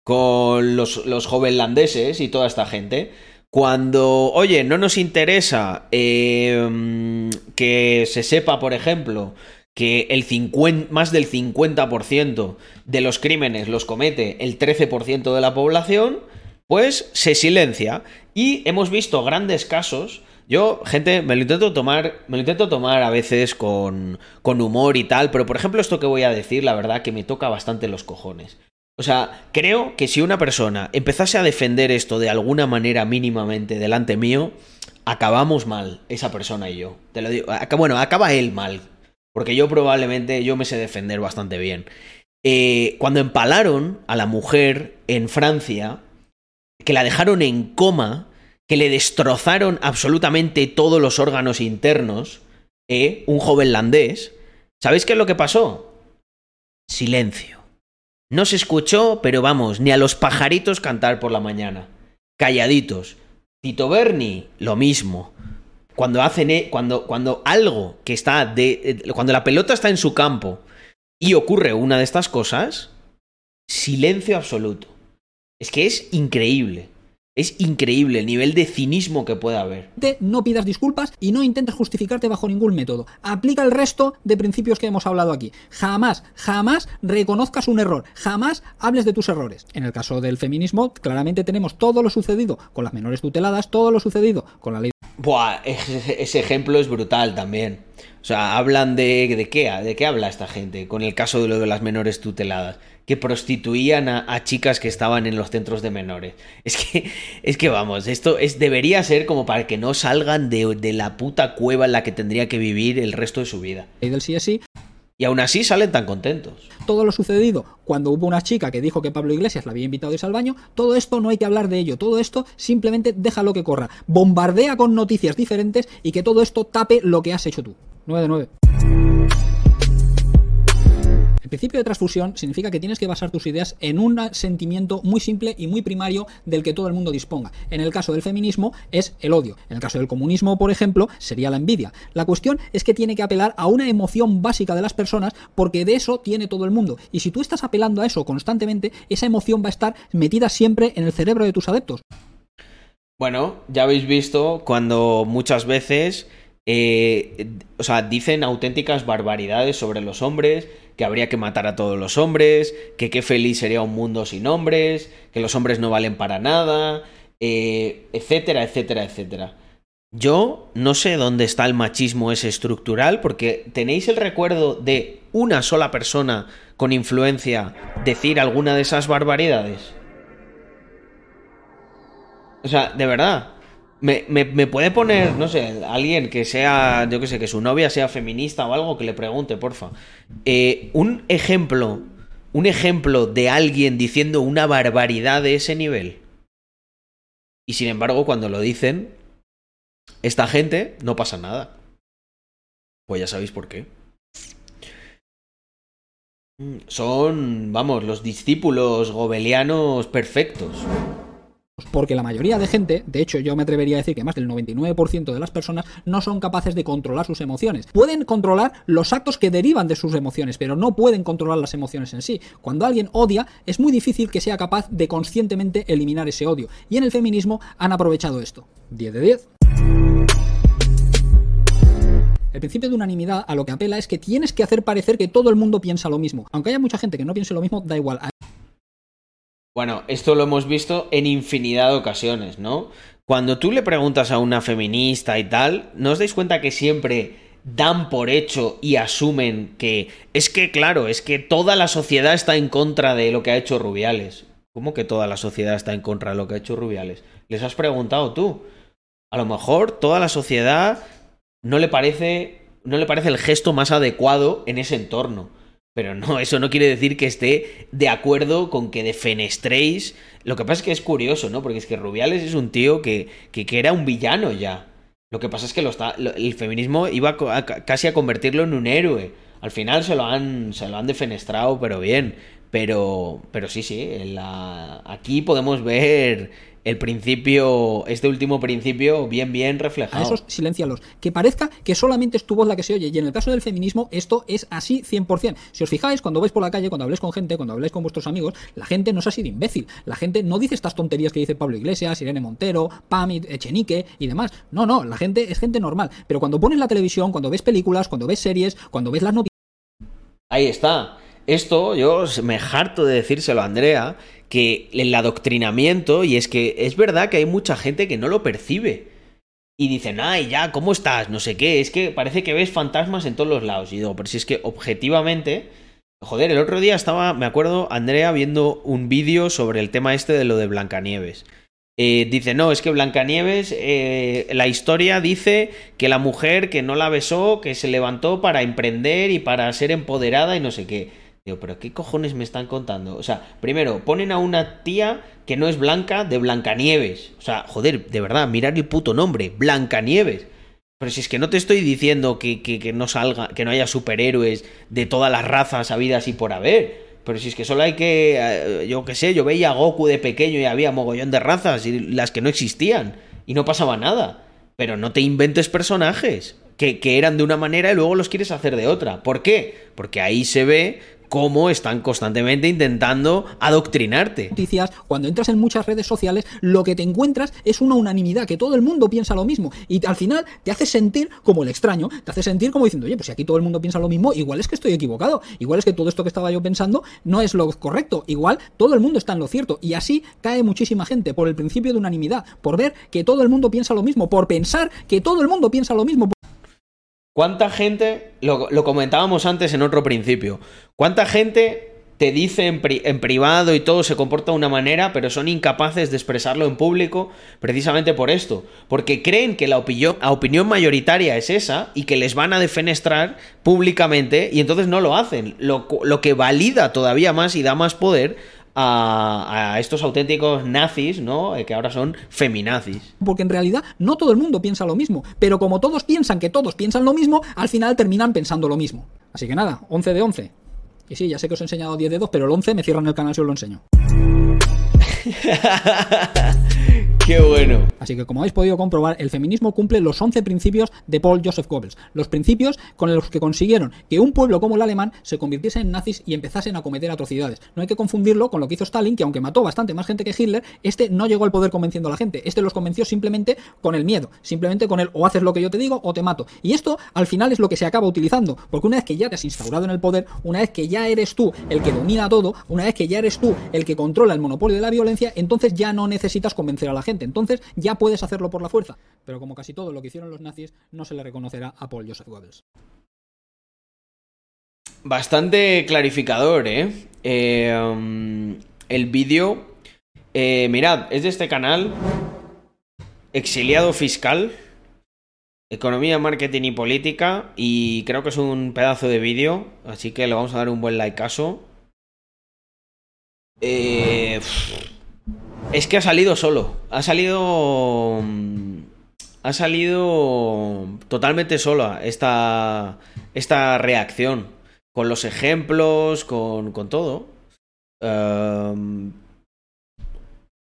Con los, los jovenlandeses y toda esta gente. Cuando, oye, no nos interesa eh, que se sepa, por ejemplo, que el 50, más del 50% de los crímenes los comete el 13% de la población, pues se silencia. Y hemos visto grandes casos. Yo, gente, me lo intento tomar, me lo intento tomar a veces con, con humor y tal, pero por ejemplo esto que voy a decir, la verdad que me toca bastante los cojones. O sea, creo que si una persona empezase a defender esto de alguna manera mínimamente delante mío, acabamos mal, esa persona y yo. Te lo digo, bueno, acaba él mal, porque yo probablemente yo me sé defender bastante bien. Eh, cuando empalaron a la mujer en Francia, que la dejaron en coma, que le destrozaron absolutamente todos los órganos internos, eh, un jovenlandés, ¿sabéis qué es lo que pasó? Silencio. No se escuchó, pero vamos, ni a los pajaritos cantar por la mañana. Calladitos. Tito Berni, lo mismo. Cuando hacen, e- cuando, cuando algo que está de, eh, cuando la pelota está en su campo y ocurre una de estas cosas, silencio absoluto. Es que es increíble. Es increíble el nivel de cinismo que puede haber. no pidas disculpas y no intentes justificarte bajo ningún método. Aplica el resto de principios que hemos hablado aquí. Jamás, jamás reconozcas un error. Jamás hables de tus errores. En el caso del feminismo, claramente tenemos todo lo sucedido con las menores tuteladas, todo lo sucedido con la ley Buah, ese, ejemplo es brutal también. O sea, hablan de, de qué, de qué habla esta gente con el caso de lo de las menores tuteladas, que prostituían a, a chicas que estaban en los centros de menores. Es que, es que vamos, esto es, debería ser como para que no salgan de, de la puta cueva en la que tendría que vivir el resto de su vida. del sí. Y aún así salen tan contentos. todo lo sucedido cuando hubo una chica que dijo que Pablo Iglesias la había invitado a irse al baño, todo esto no hay que hablar de ello, todo esto simplemente déjalo que corra, bombardea con noticias diferentes y que todo esto tape lo que has hecho tú. 9 de 9. Principio de transfusión significa que tienes que basar tus ideas en un sentimiento muy simple y muy primario del que todo el mundo disponga. En el caso del feminismo es el odio. En el caso del comunismo, por ejemplo, sería la envidia. La cuestión es que tiene que apelar a una emoción básica de las personas porque de eso tiene todo el mundo. Y si tú estás apelando a eso constantemente, esa emoción va a estar metida siempre en el cerebro de tus adeptos. Bueno, ya habéis visto cuando muchas veces, eh, o sea, dicen auténticas barbaridades sobre los hombres, que habría que matar a todos los hombres, que qué feliz sería un mundo sin hombres, que los hombres no valen para nada, eh, etcétera, etcétera, etcétera. Yo no sé dónde está el machismo ese estructural, porque tenéis el recuerdo de una sola persona con influencia decir alguna de esas barbaridades. O sea, de verdad. Me, me- me puede poner, no sé, alguien que sea, yo que sé, que su novia sea feminista o algo, que le pregunte, porfa. Eh, un ejemplo, un ejemplo de alguien diciendo una barbaridad de ese nivel. Y sin embargo, cuando lo dicen, esta gente no pasa nada. Pues ya sabéis por qué. Mm, Son, vamos, los discípulos gobelianos perfectos. Porque la mayoría de gente, de hecho yo me atrevería a decir que más del 99% de las personas no son capaces de controlar sus emociones. Pueden controlar los actos que derivan de sus emociones, pero no pueden controlar las emociones en sí. Cuando alguien odia, es muy difícil que sea capaz de conscientemente eliminar ese odio. Y en el feminismo han aprovechado esto. 10 de 10. El principio de unanimidad a lo que apela es que tienes que hacer parecer que todo el mundo piensa lo mismo. Aunque haya mucha gente que no piense lo mismo, da igual. Bueno, esto lo hemos visto en infinidad de ocasiones, ¿no? Cuando tú le preguntas a una feminista y tal, ¿no os dais cuenta que siempre dan por hecho y asumen que es que, claro, es que toda la sociedad está en contra de lo que ha hecho Rubiales? ¿Cómo que toda la sociedad está en contra de lo que ha hecho Rubiales? ¿Les has preguntado tú? A lo mejor toda la sociedad no le parece no le parece el gesto más adecuado en ese entorno. Pero no, eso no quiere decir que esté de acuerdo con que defenestréis. Lo que pasa es que es curioso, ¿no? Porque es que Rubiales es un tío que, que, que era un villano ya. Lo que pasa es que lo está, el feminismo iba a- casi a convertirlo en un héroe. Al final se lo han, se lo han defenestrado, pero bien. Pero, pero sí, sí. aquí podemos ver el principio, este último principio, bien, bien A reflejado. esos silencialos. Que parezca que solamente es tu voz la que se oye. Y en el caso del feminismo, esto es así 100%. Si os fijáis, cuando vais por la calle, cuando habléis con gente, cuando habléis con vuestros amigos, la gente no es así de imbécil. La gente no dice estas tonterías que dice Pablo Iglesias, Irene Montero, Pamit, Echenique y demás. No, no, la gente es gente normal. Pero cuando pones la televisión, cuando ves películas, cuando ves series, cuando ves las noticias. Ahí está. Esto yo me harto de decírselo a Andrea, que el adoctrinamiento, y es que es verdad que hay mucha gente que no lo percibe. Y dicen, ay, ya, ¿cómo estás? No sé qué, es que parece que ves fantasmas en todos los lados. Y digo, pero si es que objetivamente, joder, el otro día estaba, me acuerdo, Andrea viendo un vídeo sobre el tema este de lo de Blancanieves. Eh, dice, no, es que Blancanieves, eh, la historia dice que la mujer que no la besó, que se levantó para emprender y para ser empoderada y no sé qué. Pero ¿qué cojones me están contando? O sea, primero, ponen a una tía que no es blanca de Blancanieves. O sea, joder, de verdad, mirar el puto nombre, Blancanieves. Pero si es que no te estoy diciendo que, que, que no salga, que no haya superhéroes de todas las razas habidas y por haber. Pero si es que solo hay que. eh, Yo qué sé, yo veía a Goku de pequeño y había mogollón de razas y las que no existían. Y no pasaba nada. Pero no te inventes personajes que, que eran de una manera y luego los quieres hacer de otra. ¿Por qué? Porque ahí se ve cómo están constantemente intentando adoctrinarte. noticias, cuando entras en muchas redes sociales, lo que te encuentras es una unanimidad, que todo el mundo piensa lo mismo. Y al final te hace sentir como el extraño, te hace sentir como diciendo, oye, pues si aquí todo el mundo piensa lo mismo, igual es que estoy equivocado, igual es que todo esto que estaba yo pensando no es lo correcto, igual todo el mundo está en lo cierto. Y así cae muchísima gente por el principio de unanimidad, por ver que todo el mundo piensa lo mismo, por pensar que todo el mundo piensa lo mismo. ¿Cuánta gente, lo, comentábamos antes en otro principio, cuánta gente te dice en, pri- en privado y todo se comporta de una manera, pero son incapaces de expresarlo en público precisamente por esto? Porque creen que la opinión, mayoritaria es esa y que les van a defenestrar públicamente y entonces no lo hacen, lo, lo que valida todavía más y da más poder a, a estos auténticos nazis, ¿no? Eh, Que ahora son feminazis. Porque en realidad no todo el mundo piensa lo mismo, pero como todos piensan que todos piensan lo mismo, al final terminan pensando lo mismo. Así que nada, 11 de 11. Y sí, ya sé que os he enseñado 10 de 2, pero el 11 me cierran el canal si os lo enseño. Bueno. Así que como habéis podido comprobar, el feminismo cumple los 11 principios de Paul Joseph Goebbels, los principios con los que consiguieron que un pueblo como el alemán se convirtiese en nazis y empezasen a cometer atrocidades. No hay que confundirlo con lo que hizo Stalin, que aunque mató bastante más gente que Hitler, este no llegó al poder convenciendo a la gente, este los convenció simplemente con el miedo, simplemente con el o haces lo que yo te digo o te mato. Y esto al final es lo que se acaba utilizando, porque una vez que ya te has instaurado en el poder, una vez que ya eres tú el que domina todo, una vez que ya eres tú el que controla el monopolio de la violencia, entonces ya no necesitas convencer a la gente, entonces ya puedes hacerlo por la fuerza. Pero como casi todo lo que hicieron los nazis, no se le reconocerá a Paul Joseph Goebbels. Bastante clarificador, ¿eh? Eh, el vídeo... eh, mirad, es de este canal. Exiliado fiscal. Economía, marketing y política. Y creo que es un pedazo de vídeo. Así que le vamos a dar un buen likeazo. Eh, es que ha salido solo. Ha salido. Ha salido totalmente sola esta, esta reacción. Con los ejemplos, con, con todo. Ehm,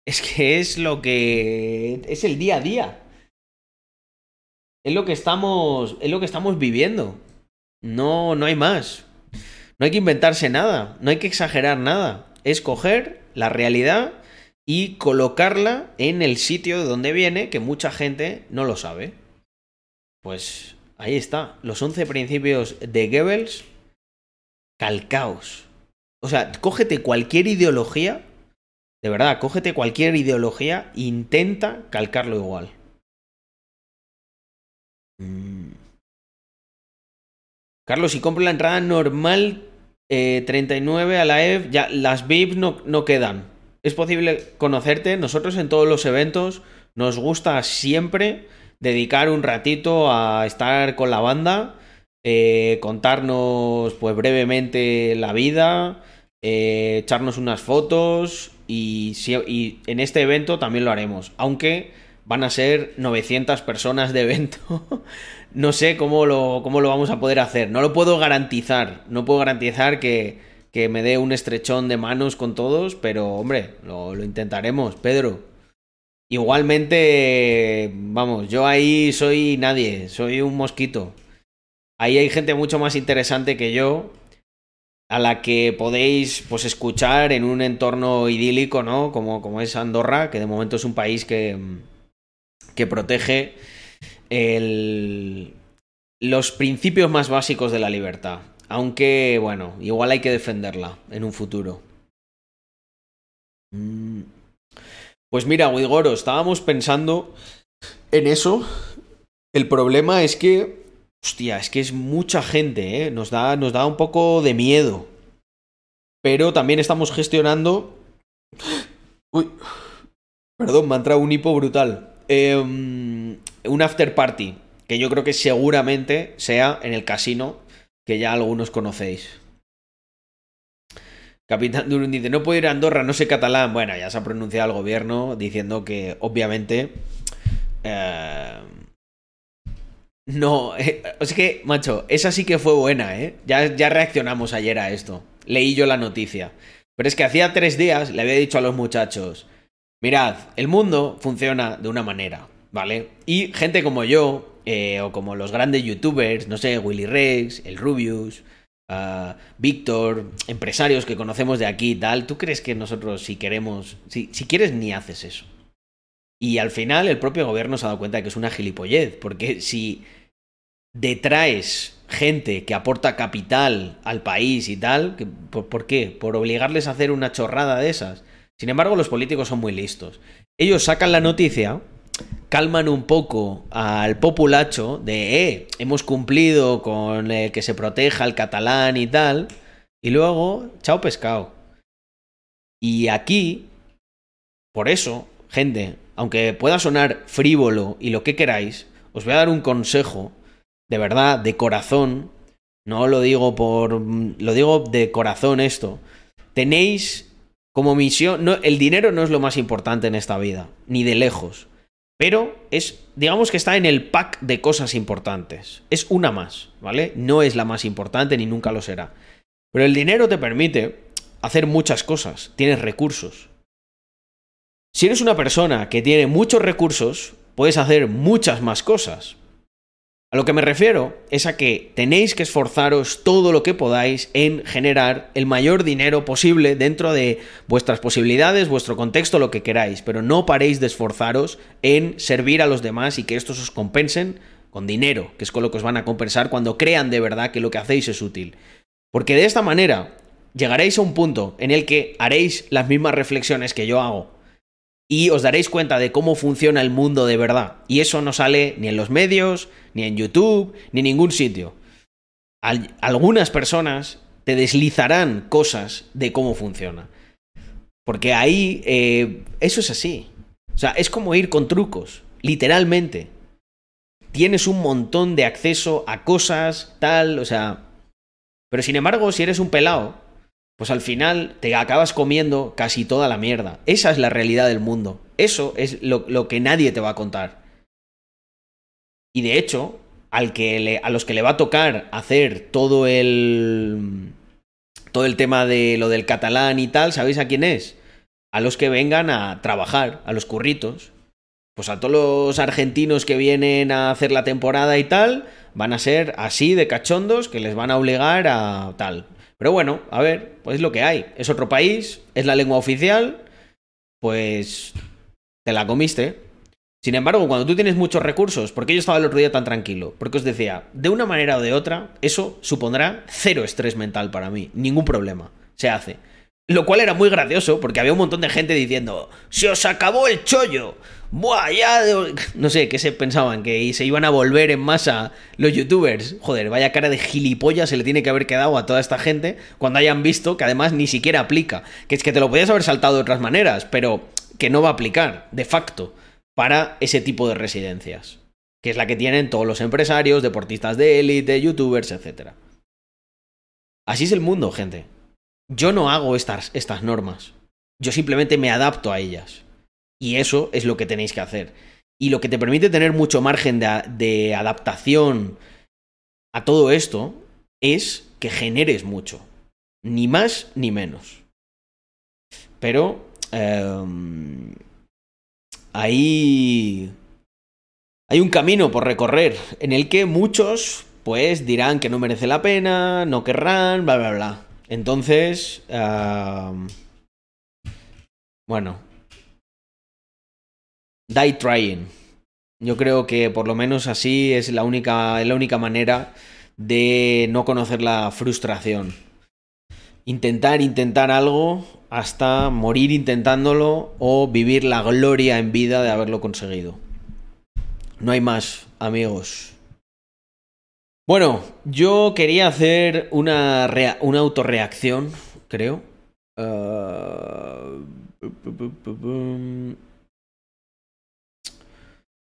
es que es lo que. Es el día a día. Es lo que estamos. Es lo que estamos viviendo. No, no hay más. No hay que inventarse nada. No hay que exagerar nada. Es coger la realidad y colocarla en el sitio de donde viene, que mucha gente no lo sabe. Pues ahí está. Los 11 principios de Goebbels calcaos. O sea, cógete cualquier ideología. De verdad, cógete cualquier ideología intenta calcarlo igual. Mm. Carlos, si compro la entrada normal eh, 39 a la EF, ya las VIPs no, no quedan. Es posible conocerte. Nosotros en todos los eventos nos gusta siempre dedicar un ratito a estar con la banda, eh, contarnos pues brevemente la vida, eh, echarnos unas fotos y, y en este evento también lo haremos. Aunque van a ser 900 personas de evento. no sé cómo lo, cómo lo vamos a poder hacer. No lo puedo garantizar. No puedo garantizar que, que me dé un estrechón de manos con todos, pero hombre, lo, intentaremos, Pedro. Igualmente, vamos, yo ahí soy nadie, soy un mosquito. Ahí hay gente mucho más interesante que yo, a la que podéis pues escuchar en un entorno idílico, ¿no? Como, como es Andorra, que de momento es un país que, que protege los principios más básicos de la libertad. Aunque, bueno, igual hay que defenderla en un futuro. Mm. Pues mira, Wigoro, estábamos pensando en eso. El problema es que, hostia, es que es mucha gente, ¿eh? Nos da, nos da un poco de miedo. Pero también estamos gestionando... Uy, perdón, me ha entrado un hipo brutal. Eh, un after party, que yo creo que seguramente sea en el casino, que ya algunos conocéis. Capitán Durun dice, no puedo ir a Andorra, no sé catalán. Bueno, ya se ha pronunciado el gobierno diciendo que obviamente... eh, no, eh, es que, macho, esa sí que fue buena, ¿eh? Ya, ya reaccionamos ayer a esto. Leí yo la noticia. Pero es que hacía tres días le había dicho a los muchachos, mirad, el mundo funciona de una manera, ¿vale? Y gente como yo, eh, o como los grandes youtubers, no sé, Willy Rex, el Rubius, ah, Víctor, empresarios que conocemos de aquí y tal, ¿tú crees que nosotros si queremos, si, si quieres ni haces eso? Y al final el propio gobierno se ha dado cuenta de que es una gilipollez, porque si detraes gente que aporta capital al país y tal, que- ¿por, por qué? ¿Por obligarles a hacer una chorrada de esas? Sin embargo, los políticos son muy listos. Ellos sacan la noticia, calman un poco al populacho de, eh, hemos cumplido con eh, que se proteja el catalán y tal, y luego, chao pescado. Y aquí, por eso, gente, aunque pueda sonar frívolo y lo que queráis, os voy a dar un consejo, de verdad, de corazón, no lo digo por... lo digo de corazón esto. Tenéis como misión... No, el dinero no es lo más importante en esta vida, ni de lejos. Pero es, digamos que está en el pack de cosas importantes. Es una más, ¿vale? No es la más importante ni nunca lo será. Pero el dinero te permite hacer muchas cosas. Tienes recursos. Si eres una persona que tiene muchos recursos, puedes hacer muchas más cosas. A lo que me refiero es a que tenéis que esforzaros todo lo que podáis en generar el mayor dinero posible dentro de vuestras posibilidades, vuestro contexto, lo que queráis, pero no paréis de esforzaros en servir a los demás y que estos os compensen con dinero, que es con lo que os van a compensar cuando crean de verdad que lo que hacéis es útil. Porque de esta manera llegaréis a un punto en el que haréis las mismas reflexiones que yo hago y os daréis cuenta de cómo funciona el mundo de verdad. Y eso no sale ni en los medios, ni en YouTube, ni en ningún sitio. Al- algunas personas te deslizarán cosas de cómo funciona. Porque ahí eh, eso es así. O sea, es como ir con trucos, literalmente. Tienes un montón de acceso a cosas, tal, o sea... Pero sin embargo, si eres un pelado, pues al final te acabas comiendo casi toda la mierda. Esa es la realidad del mundo. Eso es lo, que nadie te va a contar. Y de hecho, al que a los que le va a tocar hacer todo el. todo el tema de lo del catalán y tal, ¿sabéis a quién es? A los que vengan a trabajar, a los curritos. Pues a todos los argentinos que vienen a hacer la temporada y tal, van a ser así de cachondos que les van a obligar a tal. Pero bueno, a ver, pues es lo que hay. Es otro país, es la lengua oficial, pues te la comiste. Sin embargo, cuando tú tienes muchos recursos, ¿por qué yo estaba el otro día tan tranquilo? Porque os decía, de una manera o de otra, eso supondrá cero estrés mental para mí, ningún problema, se hace. Lo cual era muy gracioso, porque había un montón de gente diciendo, se os acabó el chollo. Buah, ya... de-". No sé, ¿qué se pensaban? Que se iban a volver en masa los youtubers. Joder, vaya cara de gilipollas se le tiene que haber quedado a toda esta gente cuando hayan visto que además ni siquiera aplica. Que es que te lo podías haber saltado de otras maneras, pero que no va a aplicar, de facto, para ese tipo de residencias. Que es la que tienen todos los empresarios, deportistas de élite, youtubers, etc. Así es el mundo, gente. Yo no hago estas, estas normas. Yo simplemente me adapto a ellas. Y eso es lo que tenéis que hacer. Y lo que te permite tener mucho margen de, adaptación a todo esto es que generes mucho. Ni más ni menos. Pero em, ahí hay un camino por recorrer en el que muchos pues dirán que no merece la pena, no querrán, bla, bla, bla. Entonces, am, bueno, die trying. Yo creo que por lo menos así es la única, la única manera de no conocer la frustración. Intentar, intentar algo hasta morir intentándolo o vivir la gloria en vida de haberlo conseguido. No hay más, amigos. Bueno, yo quería hacer una, rea- una autorreacción, creo. Ah.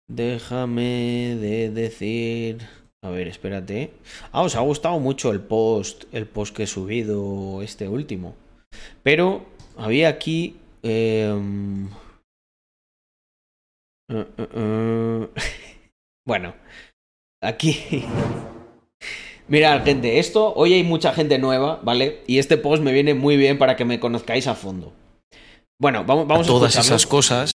Déjame de decir. A ver, espérate. Ah, os ha gustado mucho el post, el post que he subido, este último. Pero había aquí. em, eh, eh, eh. bueno, aquí. Mirad, gente, esto, hoy hay mucha gente nueva, ¿vale? Y este post me viene muy bien para que me conozcáis a fondo. Bueno, vamos, vamos a, todas escucharlo. esas cosas.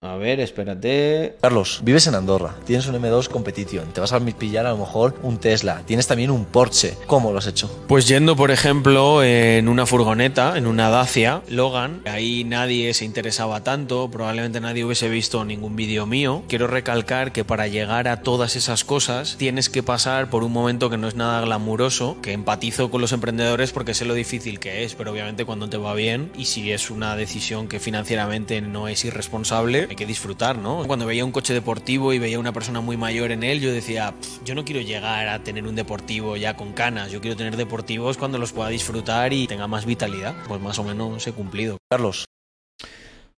A ver, espérate. Carlos, vives en Andorra, tienes un M2 Competition, te vas a pillar a lo mejor un Tesla, tienes también un Porsche. ¿Cómo lo has hecho? Pues yendo, por ejemplo, en una furgoneta, en una Dacia Logan, ahí nadie se interesaba tanto, probablemente nadie hubiese visto ningún vídeo mío. Quiero recalcar que para llegar a todas esas cosas tienes que pasar por un momento que no es nada glamuroso, que empatizo con los emprendedores porque sé lo difícil que es, pero obviamente cuando te va bien y si es una decisión que financieramente no es irresponsable, hay que disfrutar, ¿no? Cuando veía un coche deportivo y veía una persona muy mayor en él, yo decía, "Pff, yo no quiero llegar a tener un deportivo ya con canas, yo quiero tener deportivos cuando los pueda disfrutar y tenga más vitalidad. Pues más o menos he cumplido. Carlos.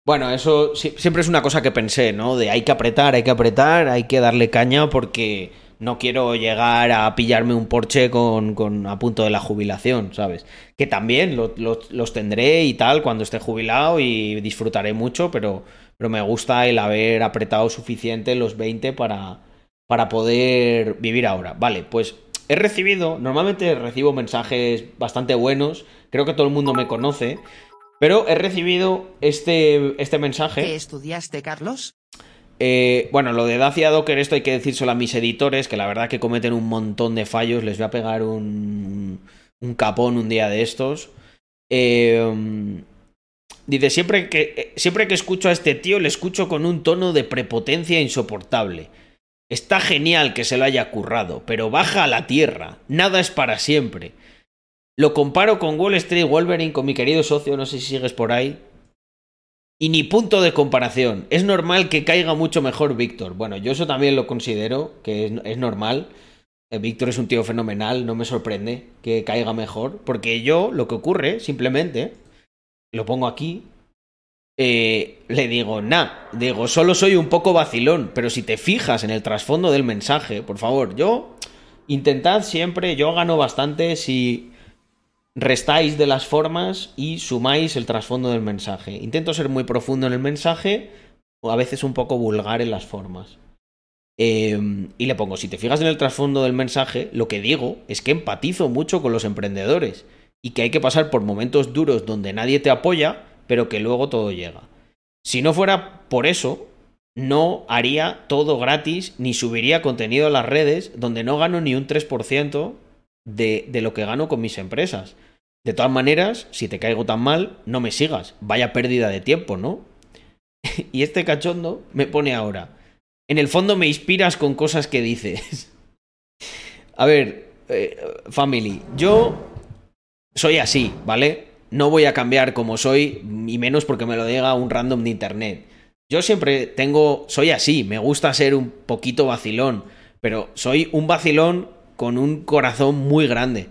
Bueno, eso siempre es una cosa que pensé, ¿no? De hay que apretar, hay que apretar, hay que darle caña porque no quiero llegar a pillarme un Porsche con, con- a punto de la jubilación, ¿sabes? Que también lo- lo- los tendré y tal cuando esté jubilado y disfrutaré mucho, pero, pero me gusta el haber apretado suficiente los 20 para, para poder vivir ahora. Vale, pues he recibido, normalmente recibo mensajes bastante buenos, creo que todo el mundo me conoce. Pero he recibido este, este mensaje. ¿Qué estudiaste, Carlos? Eh, bueno, lo de Dacia Docker, esto hay que decírselo a mis editores, que la verdad que cometen un montón de fallos. Les voy a pegar un, un capón un día de estos. Eh, dice, siempre que, siempre que escucho a este tío, le escucho con un tono de prepotencia insoportable. Está genial que se lo haya currado, pero baja a la tierra. Nada es para siempre. Lo comparo con Wall Street Wolverine, con mi querido socio, no sé si sigues por ahí. Y ni punto de comparación. Es normal que caiga mucho mejor Víctor. Bueno, yo eso también lo considero, que es, es normal. Eh, Víctor es un tío fenomenal, no me sorprende que caiga mejor. Porque yo, lo que ocurre, simplemente, lo pongo aquí, eh, le digo, nah, digo, solo soy un poco vacilón, pero si te fijas en el trasfondo del mensaje, por favor, yo, intentad siempre, yo gano bastante si restáis de las formas y sumáis el trasfondo del mensaje. Intento ser muy profundo en el mensaje, o a veces un poco vulgar en las formas. Eh, y le pongo, si te fijas en el trasfondo del mensaje, lo que digo es que empatizo mucho con los emprendedores y que hay que pasar por momentos duros donde nadie te apoya, pero que luego todo llega. Si no fuera por eso, no haría todo gratis ni subiría contenido a las redes donde no gano ni un 3% de, de lo que gano con mis empresas. De todas maneras, si te caigo tan mal, no me sigas. Vaya pérdida de tiempo, ¿no? y este cachondo me pone ahora. En el fondo me inspiras con cosas que dices. A ver, eh, family, yo soy así, ¿vale? No voy a cambiar como soy, y menos porque me lo diga un random de internet. Yo siempre tengo, soy así, me gusta ser un poquito vacilón, pero soy un vacilón con un corazón muy grande.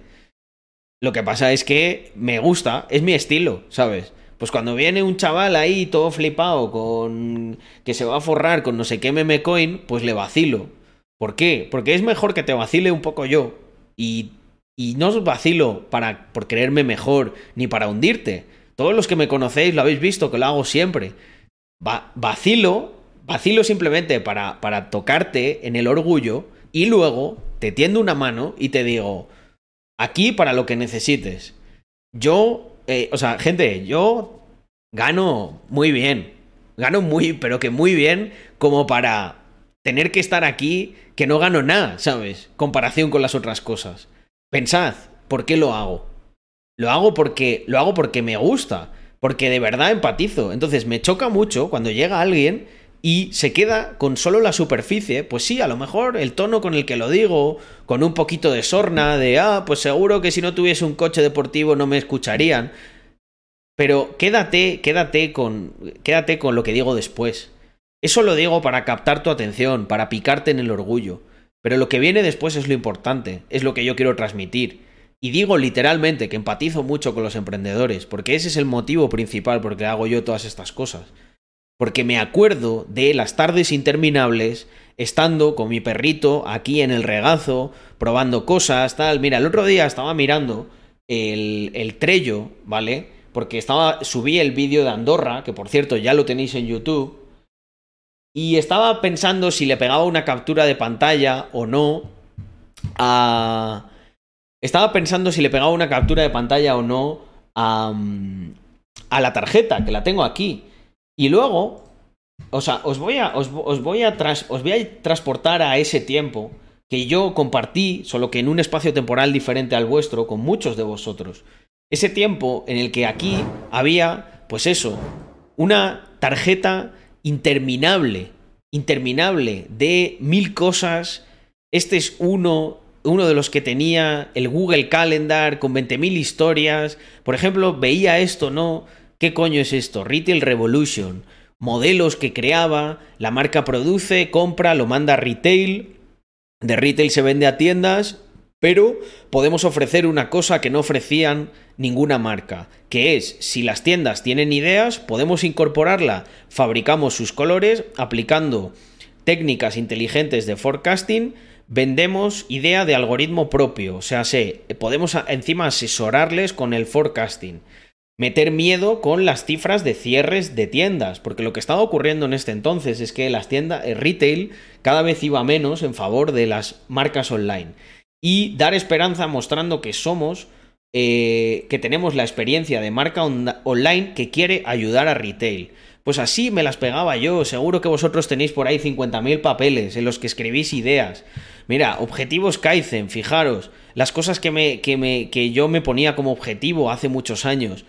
Lo que pasa es que me gusta, es mi estilo, ¿sabes? Pues cuando viene un chaval ahí todo flipado con que se va a forrar con no sé qué meme coin, pues le vacilo. ¿Por qué? Porque es mejor que te vacile un poco yo y y no os vacilo para, por creerme mejor ni para hundirte. Todos los que me conocéis lo habéis visto que lo hago siempre. Va, vacilo, vacilo simplemente para, para tocarte en el orgullo y luego te tiendo una mano y te digo, aquí para lo que necesites. Yo, eh, o sea, gente, yo gano muy bien. Gano muy, pero que muy bien como para tener que estar aquí que no gano nada, ¿sabes? Comparación con las otras cosas. Pensad, ¿por qué lo hago? Lo hago porque lo hago porque me gusta, porque de verdad empatizo. Entonces me choca mucho cuando llega alguien y se queda con solo la superficie, pues sí, a lo mejor el tono con el que lo digo, con un poquito de sorna, de, ah, pues seguro que si no tuviese un coche deportivo no me escucharían. Pero quédate, quédate con, quédate con lo que digo después. Eso lo digo para captar tu atención, para picarte en el orgullo. Pero lo que viene después es lo importante, es lo que yo quiero transmitir. Y digo literalmente que empatizo mucho con los emprendedores, porque ese es el motivo principal por el que hago yo todas estas cosas. Porque me acuerdo de las tardes interminables estando con mi perrito aquí en el regazo, probando cosas, tal. Mira, el otro día estaba mirando el, el Trello, ¿vale? Porque estaba, subí el vídeo de Andorra, que por cierto ya lo tenéis en YouTube, y estaba pensando si le pegaba una captura de pantalla o no a... Estaba pensando si le pegaba una captura de pantalla o no a, a la tarjeta, que la tengo aquí. Y luego, o sea, os voy a, os, voy a, os voy a transportar a ese tiempo que yo compartí, solo que en un espacio temporal diferente al vuestro, con muchos de vosotros. Ese tiempo en el que aquí había, pues eso, una tarjeta interminable, interminable de mil cosas. Este es uno, uno de los que tenía el Google Calendar con 20.000 historias. Por ejemplo, veía esto, ¿no? ¿Qué coño es esto? Retail Revolution. Modelos que creaba, la marca produce, compra, lo manda a retail. De retail se vende a tiendas, pero podemos ofrecer una cosa que no ofrecían ninguna marca, que es, si las tiendas tienen ideas, podemos incorporarla, fabricamos sus colores, aplicando técnicas inteligentes de forecasting, vendemos idea de algoritmo propio, o sea, se, podemos encima asesorarles con el forecasting. Meter miedo con las cifras de cierres de tiendas, porque lo que estaba ocurriendo en este entonces es que las tiendas, el retail, cada vez iba menos en favor de las marcas online. Y dar esperanza mostrando que somos eh, que tenemos la experiencia de marca on- online que quiere ayudar a retail. Pues así me las pegaba yo. Seguro que vosotros tenéis por ahí 50.000 papeles en los que escribís ideas. Mira, objetivos Kaizen, fijaros, las cosas que, me, que, me, que yo me ponía como objetivo hace muchos años.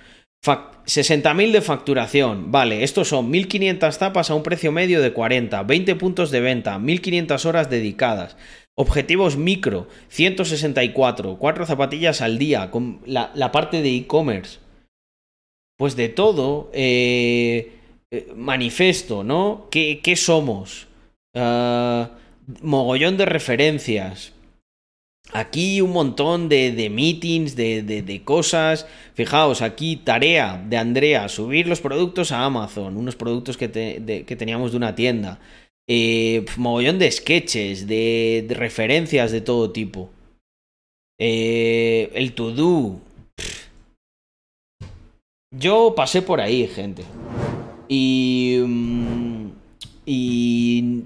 Fac- 60.000 de facturación, vale, estos son 1.500 tapas a un precio medio de 40, 20 puntos de venta, 1.500 horas dedicadas. Objetivos micro, 164, 4 zapatillas al día, con la, la parte de e-commerce. Pues de todo, eh, eh, manifiesto, ¿no? ¿Qué, qué somos? Ah, mogollón de referencias. Aquí un montón de, de meetings, de, de- de cosas. Fijaos, aquí tarea de Andrea, subir los productos a Amazon, unos productos que, te- que teníamos de una tienda. Eh, mogollón de sketches, de, referencias de todo tipo. Eh, el to-do. Pf. Yo pasé por ahí, gente. Y... mm, Y...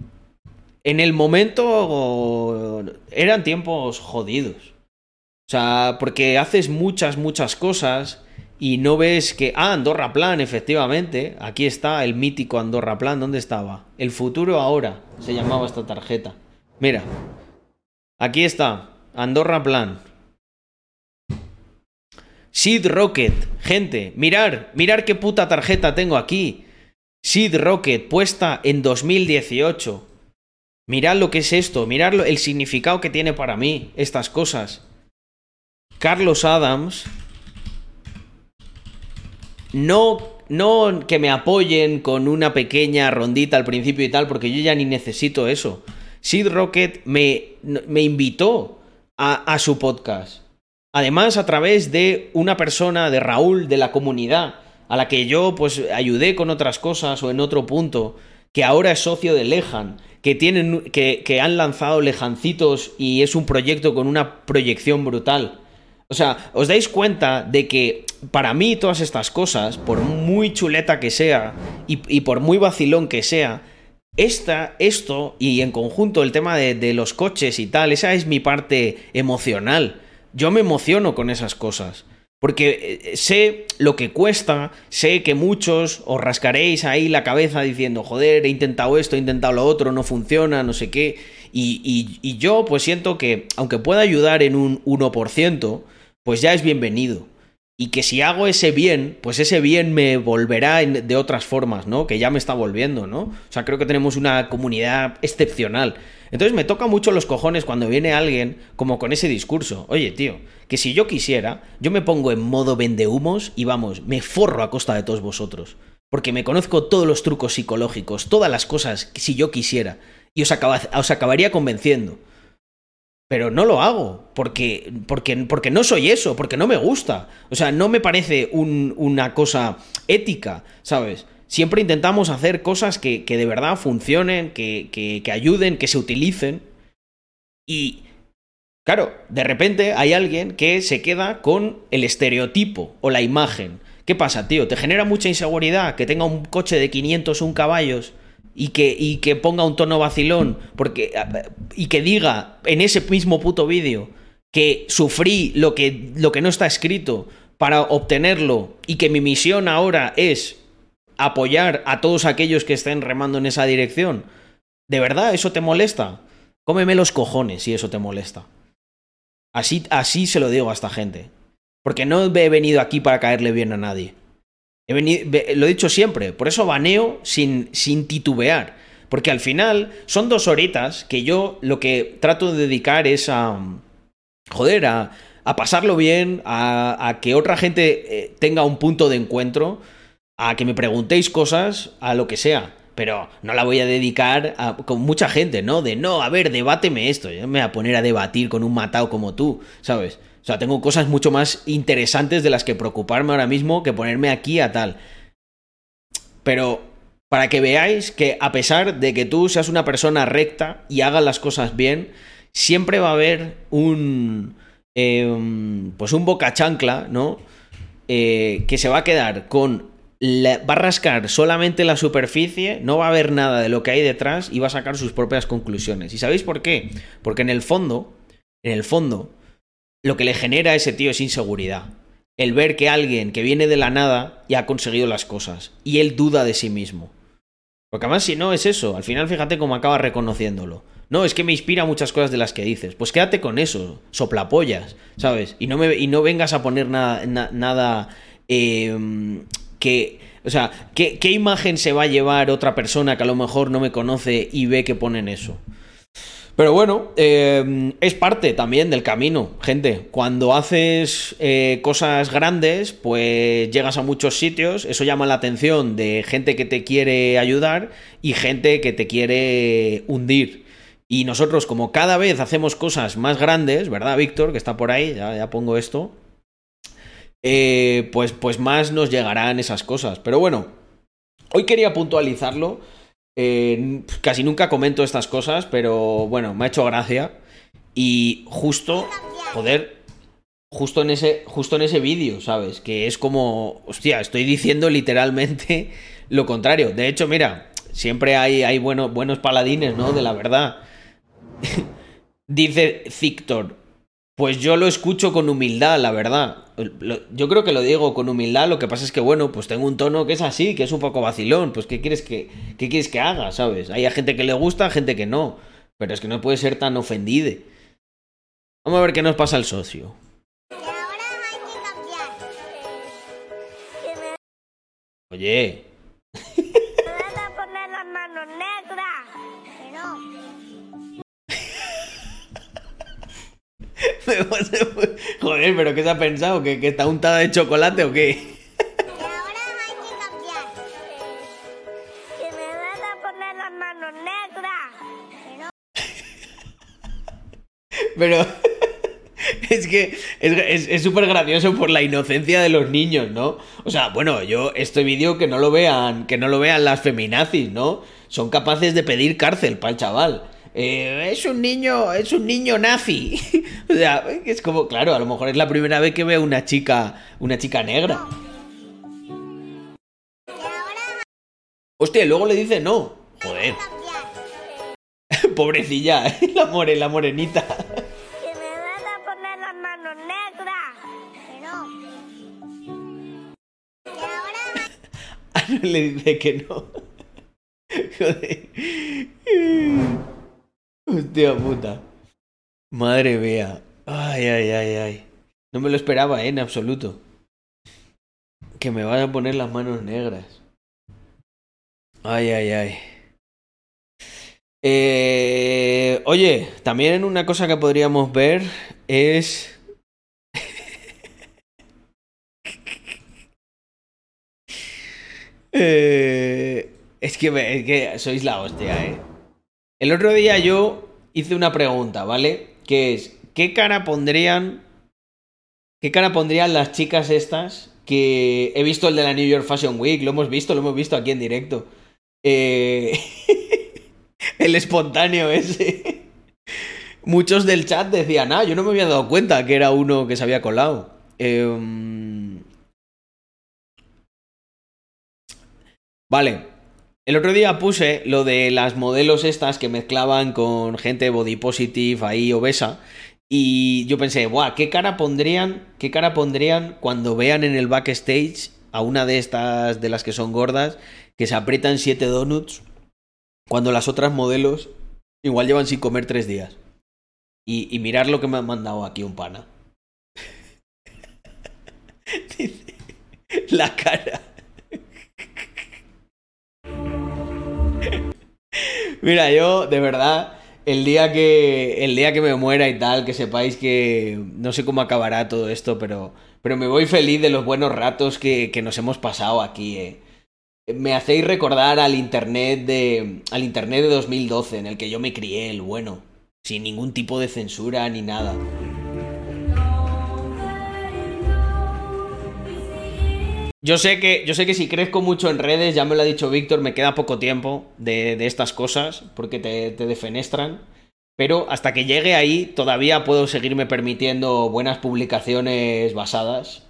En el momento eran tiempos jodidos. O sea, porque haces muchas, muchas cosas y no ves que... Ah, Andorra Plan, efectivamente. Aquí está el mítico Andorra Plan. ¿Dónde estaba? El futuro ahora se llamaba esta tarjeta. Mira. Aquí está. Andorra Plan. Seed Rocket. Gente, mirar, mirar qué puta tarjeta tengo aquí. Seed Rocket puesta en 2018. Mirad lo que es esto, mirad el significado que tiene para mí estas cosas. Carlos Adams. No, no que me apoyen con una pequeña rondita al principio y tal, porque yo ya ni necesito eso. Sid Rocket me, me invitó a, a su podcast. Además, a través de una persona, de Raúl, de la comunidad, a la que yo pues ayudé con otras cosas o en otro punto, que ahora es socio de Lejan, que, tienen, que, que han lanzado Lejancitos y es un proyecto con una proyección brutal. O sea, os dais cuenta de que para mí todas estas cosas, por muy chuleta que sea y, por muy vacilón que sea, esta, esto y en conjunto el tema de, los coches y tal, esa es mi parte emocional. Yo me emociono con esas cosas. Porque eh, sé lo que cuesta, sé que muchos os rascaréis ahí la cabeza diciendo, joder, he intentado esto, he intentado lo otro, no funciona, no sé qué. Y, y- y yo pues siento que, aunque pueda ayudar en un 1%, pues ya es bienvenido. Y que si hago ese bien, pues ese bien me volverá de otras formas, ¿no? Que ya me está volviendo, ¿no? O sea, creo que tenemos una comunidad excepcional. Entonces me toca mucho los cojones cuando viene alguien como con ese discurso. Oye, tío, que si yo quisiera, yo me pongo en modo vendehumos y vamos, me forro a costa de todos vosotros. Porque me conozco todos los trucos psicológicos, todas las cosas que si yo quisiera. Y os, os acabaría convenciendo. Pero no lo hago, porque, porque, porque no soy eso, porque no me gusta. O sea, no me parece un- una cosa ética, ¿sabes? Siempre intentamos hacer cosas que, que de verdad funcionen, que, que, que ayuden, que se utilicen. Y, claro, de repente hay alguien que se queda con el estereotipo o la imagen. ¿Qué pasa, tío? ¿Te genera mucha inseguridad que tenga un coche de 501 caballos y que, y que ponga un tono vacilón porque, y que diga en ese mismo puto vídeo que sufrí lo que, lo que no está escrito para obtenerlo y que mi misión ahora es apoyar a todos aquellos que estén remando en esa dirección? ¿De verdad eso te molesta? Cómeme los cojones si eso te molesta. Así, así se lo digo a esta gente. Porque no he venido aquí para caerle bien a nadie. He venido, ve- lo he dicho siempre, por eso baneo sin, sin titubear. Porque al final son dos horitas que yo lo que trato de dedicar es a. Joder, a, a pasarlo bien, a, a que otra gente eh, tenga un punto de encuentro, a que me preguntéis cosas, a lo que sea. Pero no la voy a dedicar a, con mucha gente, ¿no? De no, a ver, debáteme esto. Yo me voy a poner a debatir con un matado como tú, ¿sabes? O sea, tengo cosas mucho más interesantes de las que preocuparme ahora mismo que ponerme aquí a tal. Pero para que veáis que a pesar de que tú seas una persona recta y hagas las cosas bien, siempre va a haber un. eh, pues un boca chancla, ¿no? Eh, que se va a quedar con. va a rascar solamente la superficie, no va a ver nada de lo que hay detrás y va a sacar sus propias conclusiones. ¿Y sabéis por qué? Porque en el fondo, en el fondo, lo que le genera a ese tío es inseguridad. El ver que alguien que viene de la nada ya ha conseguido las cosas y él duda de sí mismo. Porque además si no es eso, al final fíjate cómo acaba reconociéndolo. No, es que me inspira muchas cosas de las que dices. Pues quédate con eso, soplapollas, ¿sabes? Y no, me, y no vengas a poner nada, na- nada eh, que... O sea, ¿qué, ¿qué imagen se va a llevar otra persona que a lo mejor no me conoce y ve que ponen eso? Pero bueno, eh, es parte también del camino, gente. Cuando haces eh, cosas grandes, pues llegas a muchos sitios, eso llama la atención de gente que te quiere ayudar y gente que te quiere hundir. Y nosotros, como cada vez hacemos cosas más grandes, ¿verdad, Víctor? Que está por ahí, ya, ya pongo esto. eh, pues, pues más nos llegarán esas cosas. Pero bueno, hoy quería puntualizarlo. Eh, casi nunca comento estas cosas, pero bueno, me ha hecho gracia. Y justo, joder, justo en ese, justo en ese vídeo, ¿sabes? Que es como, hostia, estoy diciendo literalmente lo contrario. De hecho, mira, siempre hay, hay bueno- buenos paladines, ¿no? De la verdad. Dice Victor, pues yo lo escucho con humildad, la verdad. Yo creo que lo digo con humildad, lo que pasa es que, bueno, pues tengo un tono que es así, que es un poco vacilón. Pues, ¿qué quieres que, qué quieres que haga, sabes? Hay gente que le gusta, gente que no. Pero es que no puede ser tan ofendide. Vamos a ver qué nos pasa al socio. Oye, joder, pero ¿qué se ha pensado? ¿Que, que está untada de chocolate o qué? Que me vas a poner las manos negras. Que no. Pero es que es es súper gracioso por la inocencia de los niños, ¿no? O sea, bueno, yo este vídeo que no lo vean, que no lo vean las feminazis, ¿no? Son capaces de pedir cárcel para el chaval. Eh, es un niño, es un niño nazi. o sea, es como, claro, a lo mejor es la primera vez que veo una chica, una chica negra. Hostia, luego le dice no. Joder. Pobrecilla, la more, la morenita. Que me vas a poner las manos negras. Que no. le dice que no. Joder. Hostia puta. Madre mía. Ay, ay, ay, ay. No me lo esperaba, ¿eh? En absoluto. Que me van a poner las manos negras. Ay, ay, ay. Eh, oye, también una cosa que podríamos ver es... Eh, es, que, me- es que sois la hostia, ¿eh? El otro día yo hice una pregunta, ¿vale? Que es, ¿qué cara pondrían... ¿Qué cara pondrían las chicas estas que he visto el de la New York Fashion Week? Lo hemos visto, lo hemos visto aquí en directo. Eh, el espontáneo ese. Muchos del chat decían, ah, yo no me había dado cuenta que era uno que se había colado. Em, Vale. El otro día puse lo de las modelos estas que mezclaban con gente body positive ahí obesa. Y yo pensé, buah, ¿qué cara pondrían? ¿Qué cara pondrían cuando vean en el backstage a una de estas de las que son gordas que se aprietan siete donuts cuando las otras modelos igual llevan sin comer tres días? Y, y mirar lo que me han mandado aquí un pana. La cara. Mira, yo, de verdad, el día que. El día que me muera y tal, que sepáis que. No sé cómo acabará todo esto, pero. Pero me voy feliz de los buenos ratos que, que nos hemos pasado aquí, eh. Me hacéis recordar al internet de. al internet de 2012, en el que yo me crié, el bueno. Sin ningún tipo de censura ni nada. Yo sé que, yo sé que si crezco mucho en redes, ya me lo ha dicho Víctor, me queda poco tiempo de, de estas cosas, porque te, te defenestran. Pero hasta que llegue ahí, todavía puedo seguirme permitiendo buenas publicaciones basadas.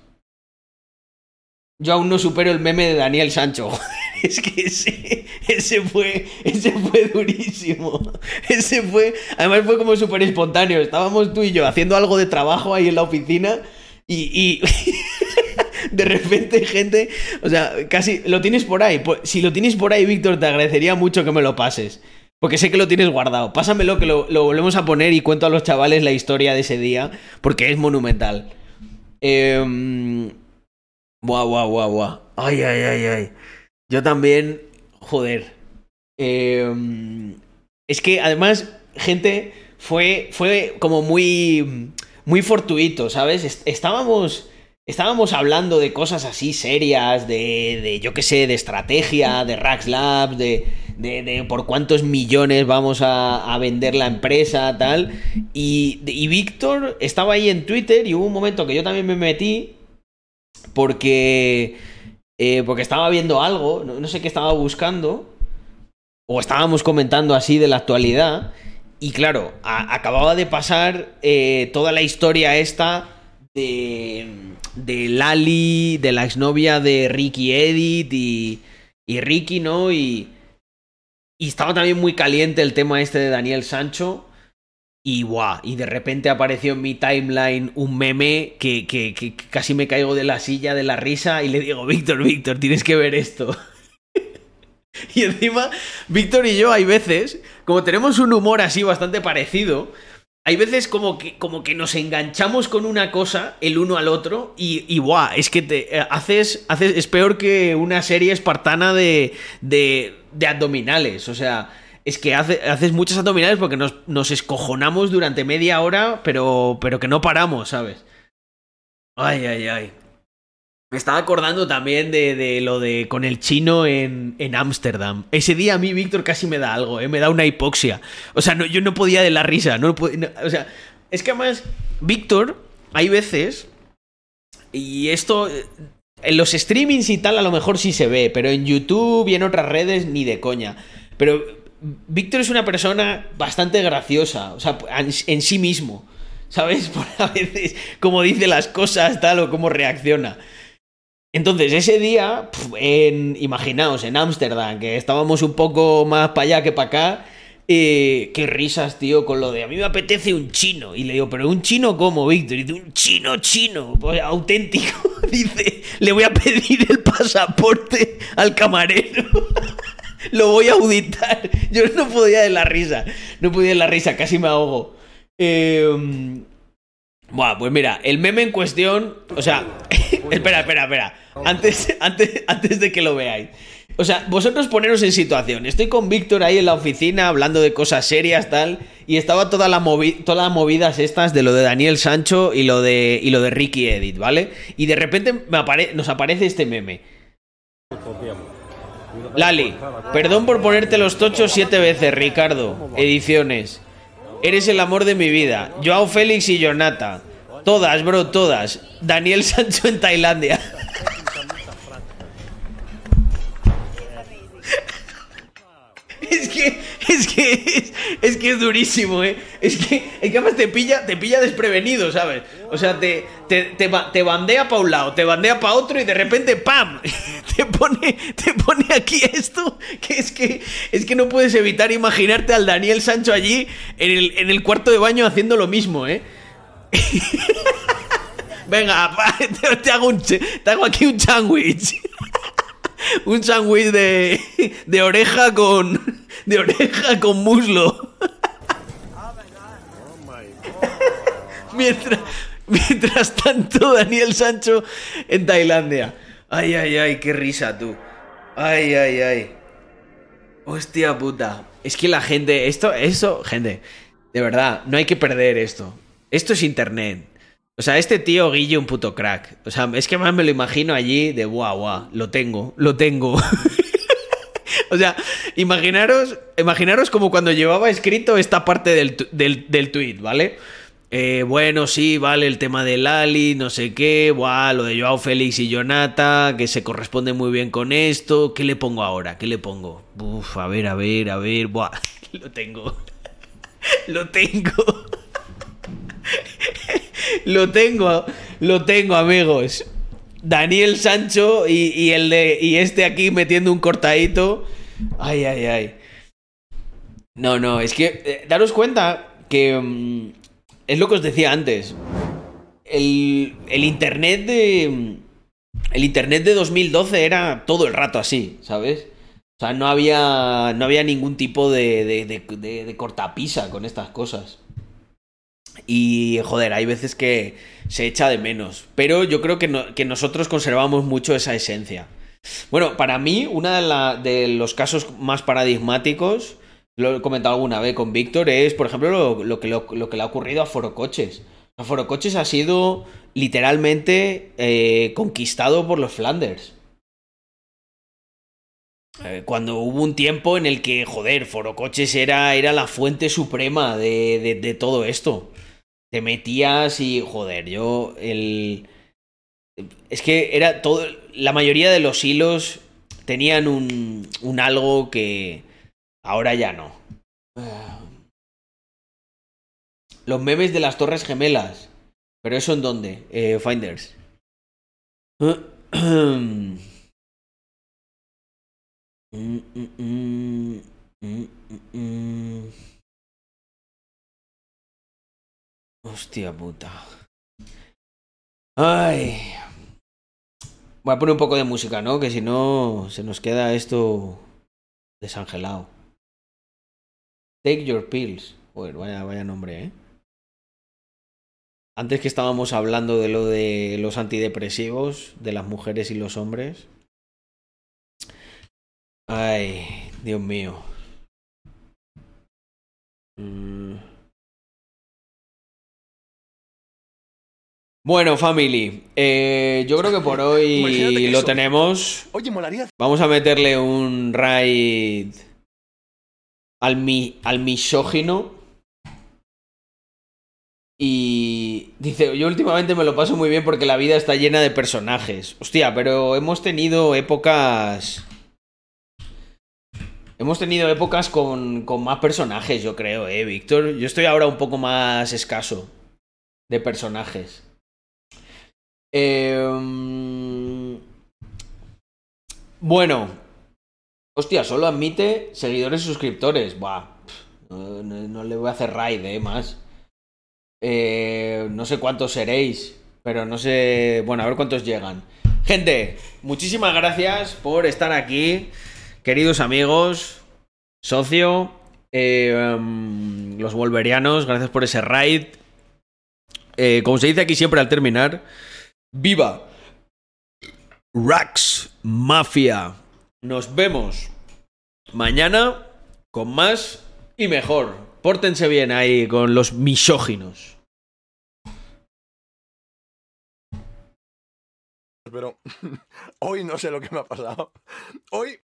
Yo aún no supero el meme de Daniel Sancho. es que ese, fue, ese fue durísimo. Ese fue, además fue como súper espontáneo. Estábamos tú y yo haciendo algo de trabajo ahí en la oficina y, y de repente gente, o sea, casi lo tienes por ahí. Pues, si lo tienes por ahí, Víctor, te agradecería mucho que me lo pases. Porque sé que lo tienes guardado. Pásamelo que lo, volvemos a poner y cuento a los chavales la historia de ese día, porque es monumental. Eh, buah, buah, buah, buah. Ay, ay, ay, ay. Yo también, joder. Eh, es que además, gente, fue, fue como muy, muy fortuito, ¿sabes? Est- Estábamos, estábamos hablando de cosas así serias, de, de yo qué sé, de estrategia, de Rax Labs, de, de, por cuántos millones vamos a, vender la empresa, tal. Y, y Víctor estaba ahí en Twitter y hubo un momento que yo también me metí porque, eh, porque estaba viendo algo, no, sé qué estaba buscando, o estábamos comentando así de la actualidad, y claro, acababa de pasar eh, toda la historia esta de, de Lali, de la exnovia de Ricky Edit y, y Ricky, ¿no? Y, estaba también muy caliente el tema este de Daniel Sancho. Y guau, y de repente apareció en mi timeline un meme que, que- que casi me caigo de la silla de la risa y le digo, Víctor, Víctor, tienes que ver esto. y encima, Víctor y yo hay veces, como tenemos un humor así bastante parecido, hay veces como que, como que nos enganchamos con una cosa el uno al otro y, y es que te eh, haces, haces, es peor que una serie espartana de, de, abdominales, o sea, es que hace- haces muchas abdominales porque nos, nos escojonamos durante media hora, pero, pero que no paramos, ¿sabes? Ay, ay, ay. Me estaba acordando también de, de lo de con el chino en Ámsterdam. Ese día a mí, Víctor, casi me da algo, ¿eh? Me da una hipoxia. O sea, no, yo no podía de la risa. No, no- o sea, es que además, Víctor, hay veces, y esto, eh, en los streamings y tal a lo mejor sí se ve, pero en YouTube y en otras redes ni de coña. Pero Víctor es una persona bastante graciosa, o sea, en, en sí mismo. ¿Sabes? Por a veces, cómo dice las cosas, tal, o cómo reacciona. Entonces, ese día, en, imaginaos, en Ámsterdam, que estábamos un poco más para allá que para acá, eh, qué risas, tío, con lo de a mí me apetece un chino. Y le digo, ¿pero un chino cómo, Víctor? Y dice, un chino chino, pues, auténtico. Dice, le voy a pedir el pasaporte al camarero. Lo voy a auditar. Yo no podía de la risa. No podía de la risa, casi me ahogo. Eh, Buah, pues mira, el meme en cuestión. O sea, espera, espera, espera. Antes, antes, antes de que lo veáis. O sea, vosotros poneros en situación. Estoy con Víctor ahí en la oficina hablando de cosas serias, tal. Y estaba toda la movi- todas las movidas estas de lo de Daniel Sancho y lo de, y lo de Ricky Edit, ¿vale? Y de repente me apare- nos aparece este meme. Lali, perdón por ponerte los tochos siete veces, Ricardo. Ediciones. Eres el amor de mi vida. Joao Félix y Jonata. Todas, bro, todas. Daniel Sancho en Tailandia. Es que, es que, es, que es durísimo, ¿eh? Es que, es que además te pilla, te pilla desprevenido, ¿sabes? O sea, te, te, te, te bandea para un lado, te bandea para otro y de repente, ¡pam! Te pone, te pone aquí esto, que es que, es que no puedes evitar imaginarte al Daniel Sancho allí en el, en el cuarto de baño haciendo lo mismo, ¿eh? Venga, te, te hago un, te hago aquí un sándwich. Un sándwich de, de oreja con. De oreja con muslo. Mientras, mientras tanto, Daniel Sancho en Tailandia. Ay, ay, ay, qué risa tú. Ay, ay, ay. Hostia puta. Es que la gente. Esto, eso, gente. De verdad, no hay que perder esto. Esto es internet. O sea, este tío Guille un puto crack. O sea, es que más me lo imagino allí de guau, guau, lo tengo, lo tengo. o sea, imaginaros, imaginaros como cuando llevaba escrito esta parte del, del, del tweet, ¿vale? Eh, bueno, sí, vale, el tema de Lali, no sé qué, buah, lo de Joao Félix y Jonata, que se corresponde muy bien con esto. ¿Qué le pongo ahora? ¿Qué le pongo? Uf, a ver, a ver, a ver, buah, lo tengo. lo tengo. Lo tengo, lo tengo, amigos. Daniel Sancho y, y el de y este aquí metiendo un cortadito. Ay, ay, ay. No, no, es que eh, daros cuenta que mm, es lo que os decía antes. El, el internet de. El internet de 2012 era todo el rato así, ¿sabes? O sea, no había, no había ningún tipo de- de- de cortapisa con estas cosas. Y, joder, hay veces que se echa de menos. Pero yo creo que, que nosotros conservamos mucho esa esencia. Bueno, para mí, uno de, los casos más paradigmáticos, lo he comentado alguna vez con Víctor, es, por ejemplo, lo, que, lo, que le ha ocurrido a Forocoches. Forocoches ha sido literalmente eh, conquistado por los Flanders. Eh, Cuando hubo un tiempo en el que, joder, Forocoches era, era la fuente suprema de- de todo esto. Te metías y, joder, yo, el... Es que era todo... La mayoría de los hilos tenían un, un algo que ahora ya no. Los memes de las Torres Gemelas. ¿Pero eso en dónde? Eh, Finders. Mm, mm, mm, Hostia puta. Ay. Voy a poner un poco de música, ¿no? Que si no se nos queda esto desangelado. Take your pills. Joder, vaya, nombre, ¿eh? Antes que estábamos hablando de lo de los antidepresivos, de las mujeres y los hombres. Ay, Dios mío. Mm. Bueno, family, eh, yo creo que por hoy que lo eso- tenemos. Oye, molaría. Vamos a meterle un raid al, mi, al misógino. Y dice, yo últimamente me lo paso muy bien porque la vida está llena de personajes. Hostia, pero hemos tenido épocas... Hemos tenido épocas con, con más personajes, yo creo, ¿eh, Víctor? Yo estoy ahora un poco más escaso de personajes. Em, bueno. Hostia, solo admite seguidores y suscriptores. Buah. No, le voy a hacer raid, eh, más. Eh, no sé cuántos seréis, pero no sé... Bueno, a ver cuántos llegan. Gente, muchísimas gracias por estar aquí. Queridos amigos, socio, em, los wolverianos, gracias por ese raid. Eh, como se dice aquí siempre al terminar, viva. Rax Mafia. Nos vemos mañana con más y mejor. Pórtense bien ahí con los misóginos. Pero hoy no sé lo que me ha pasado. Hoy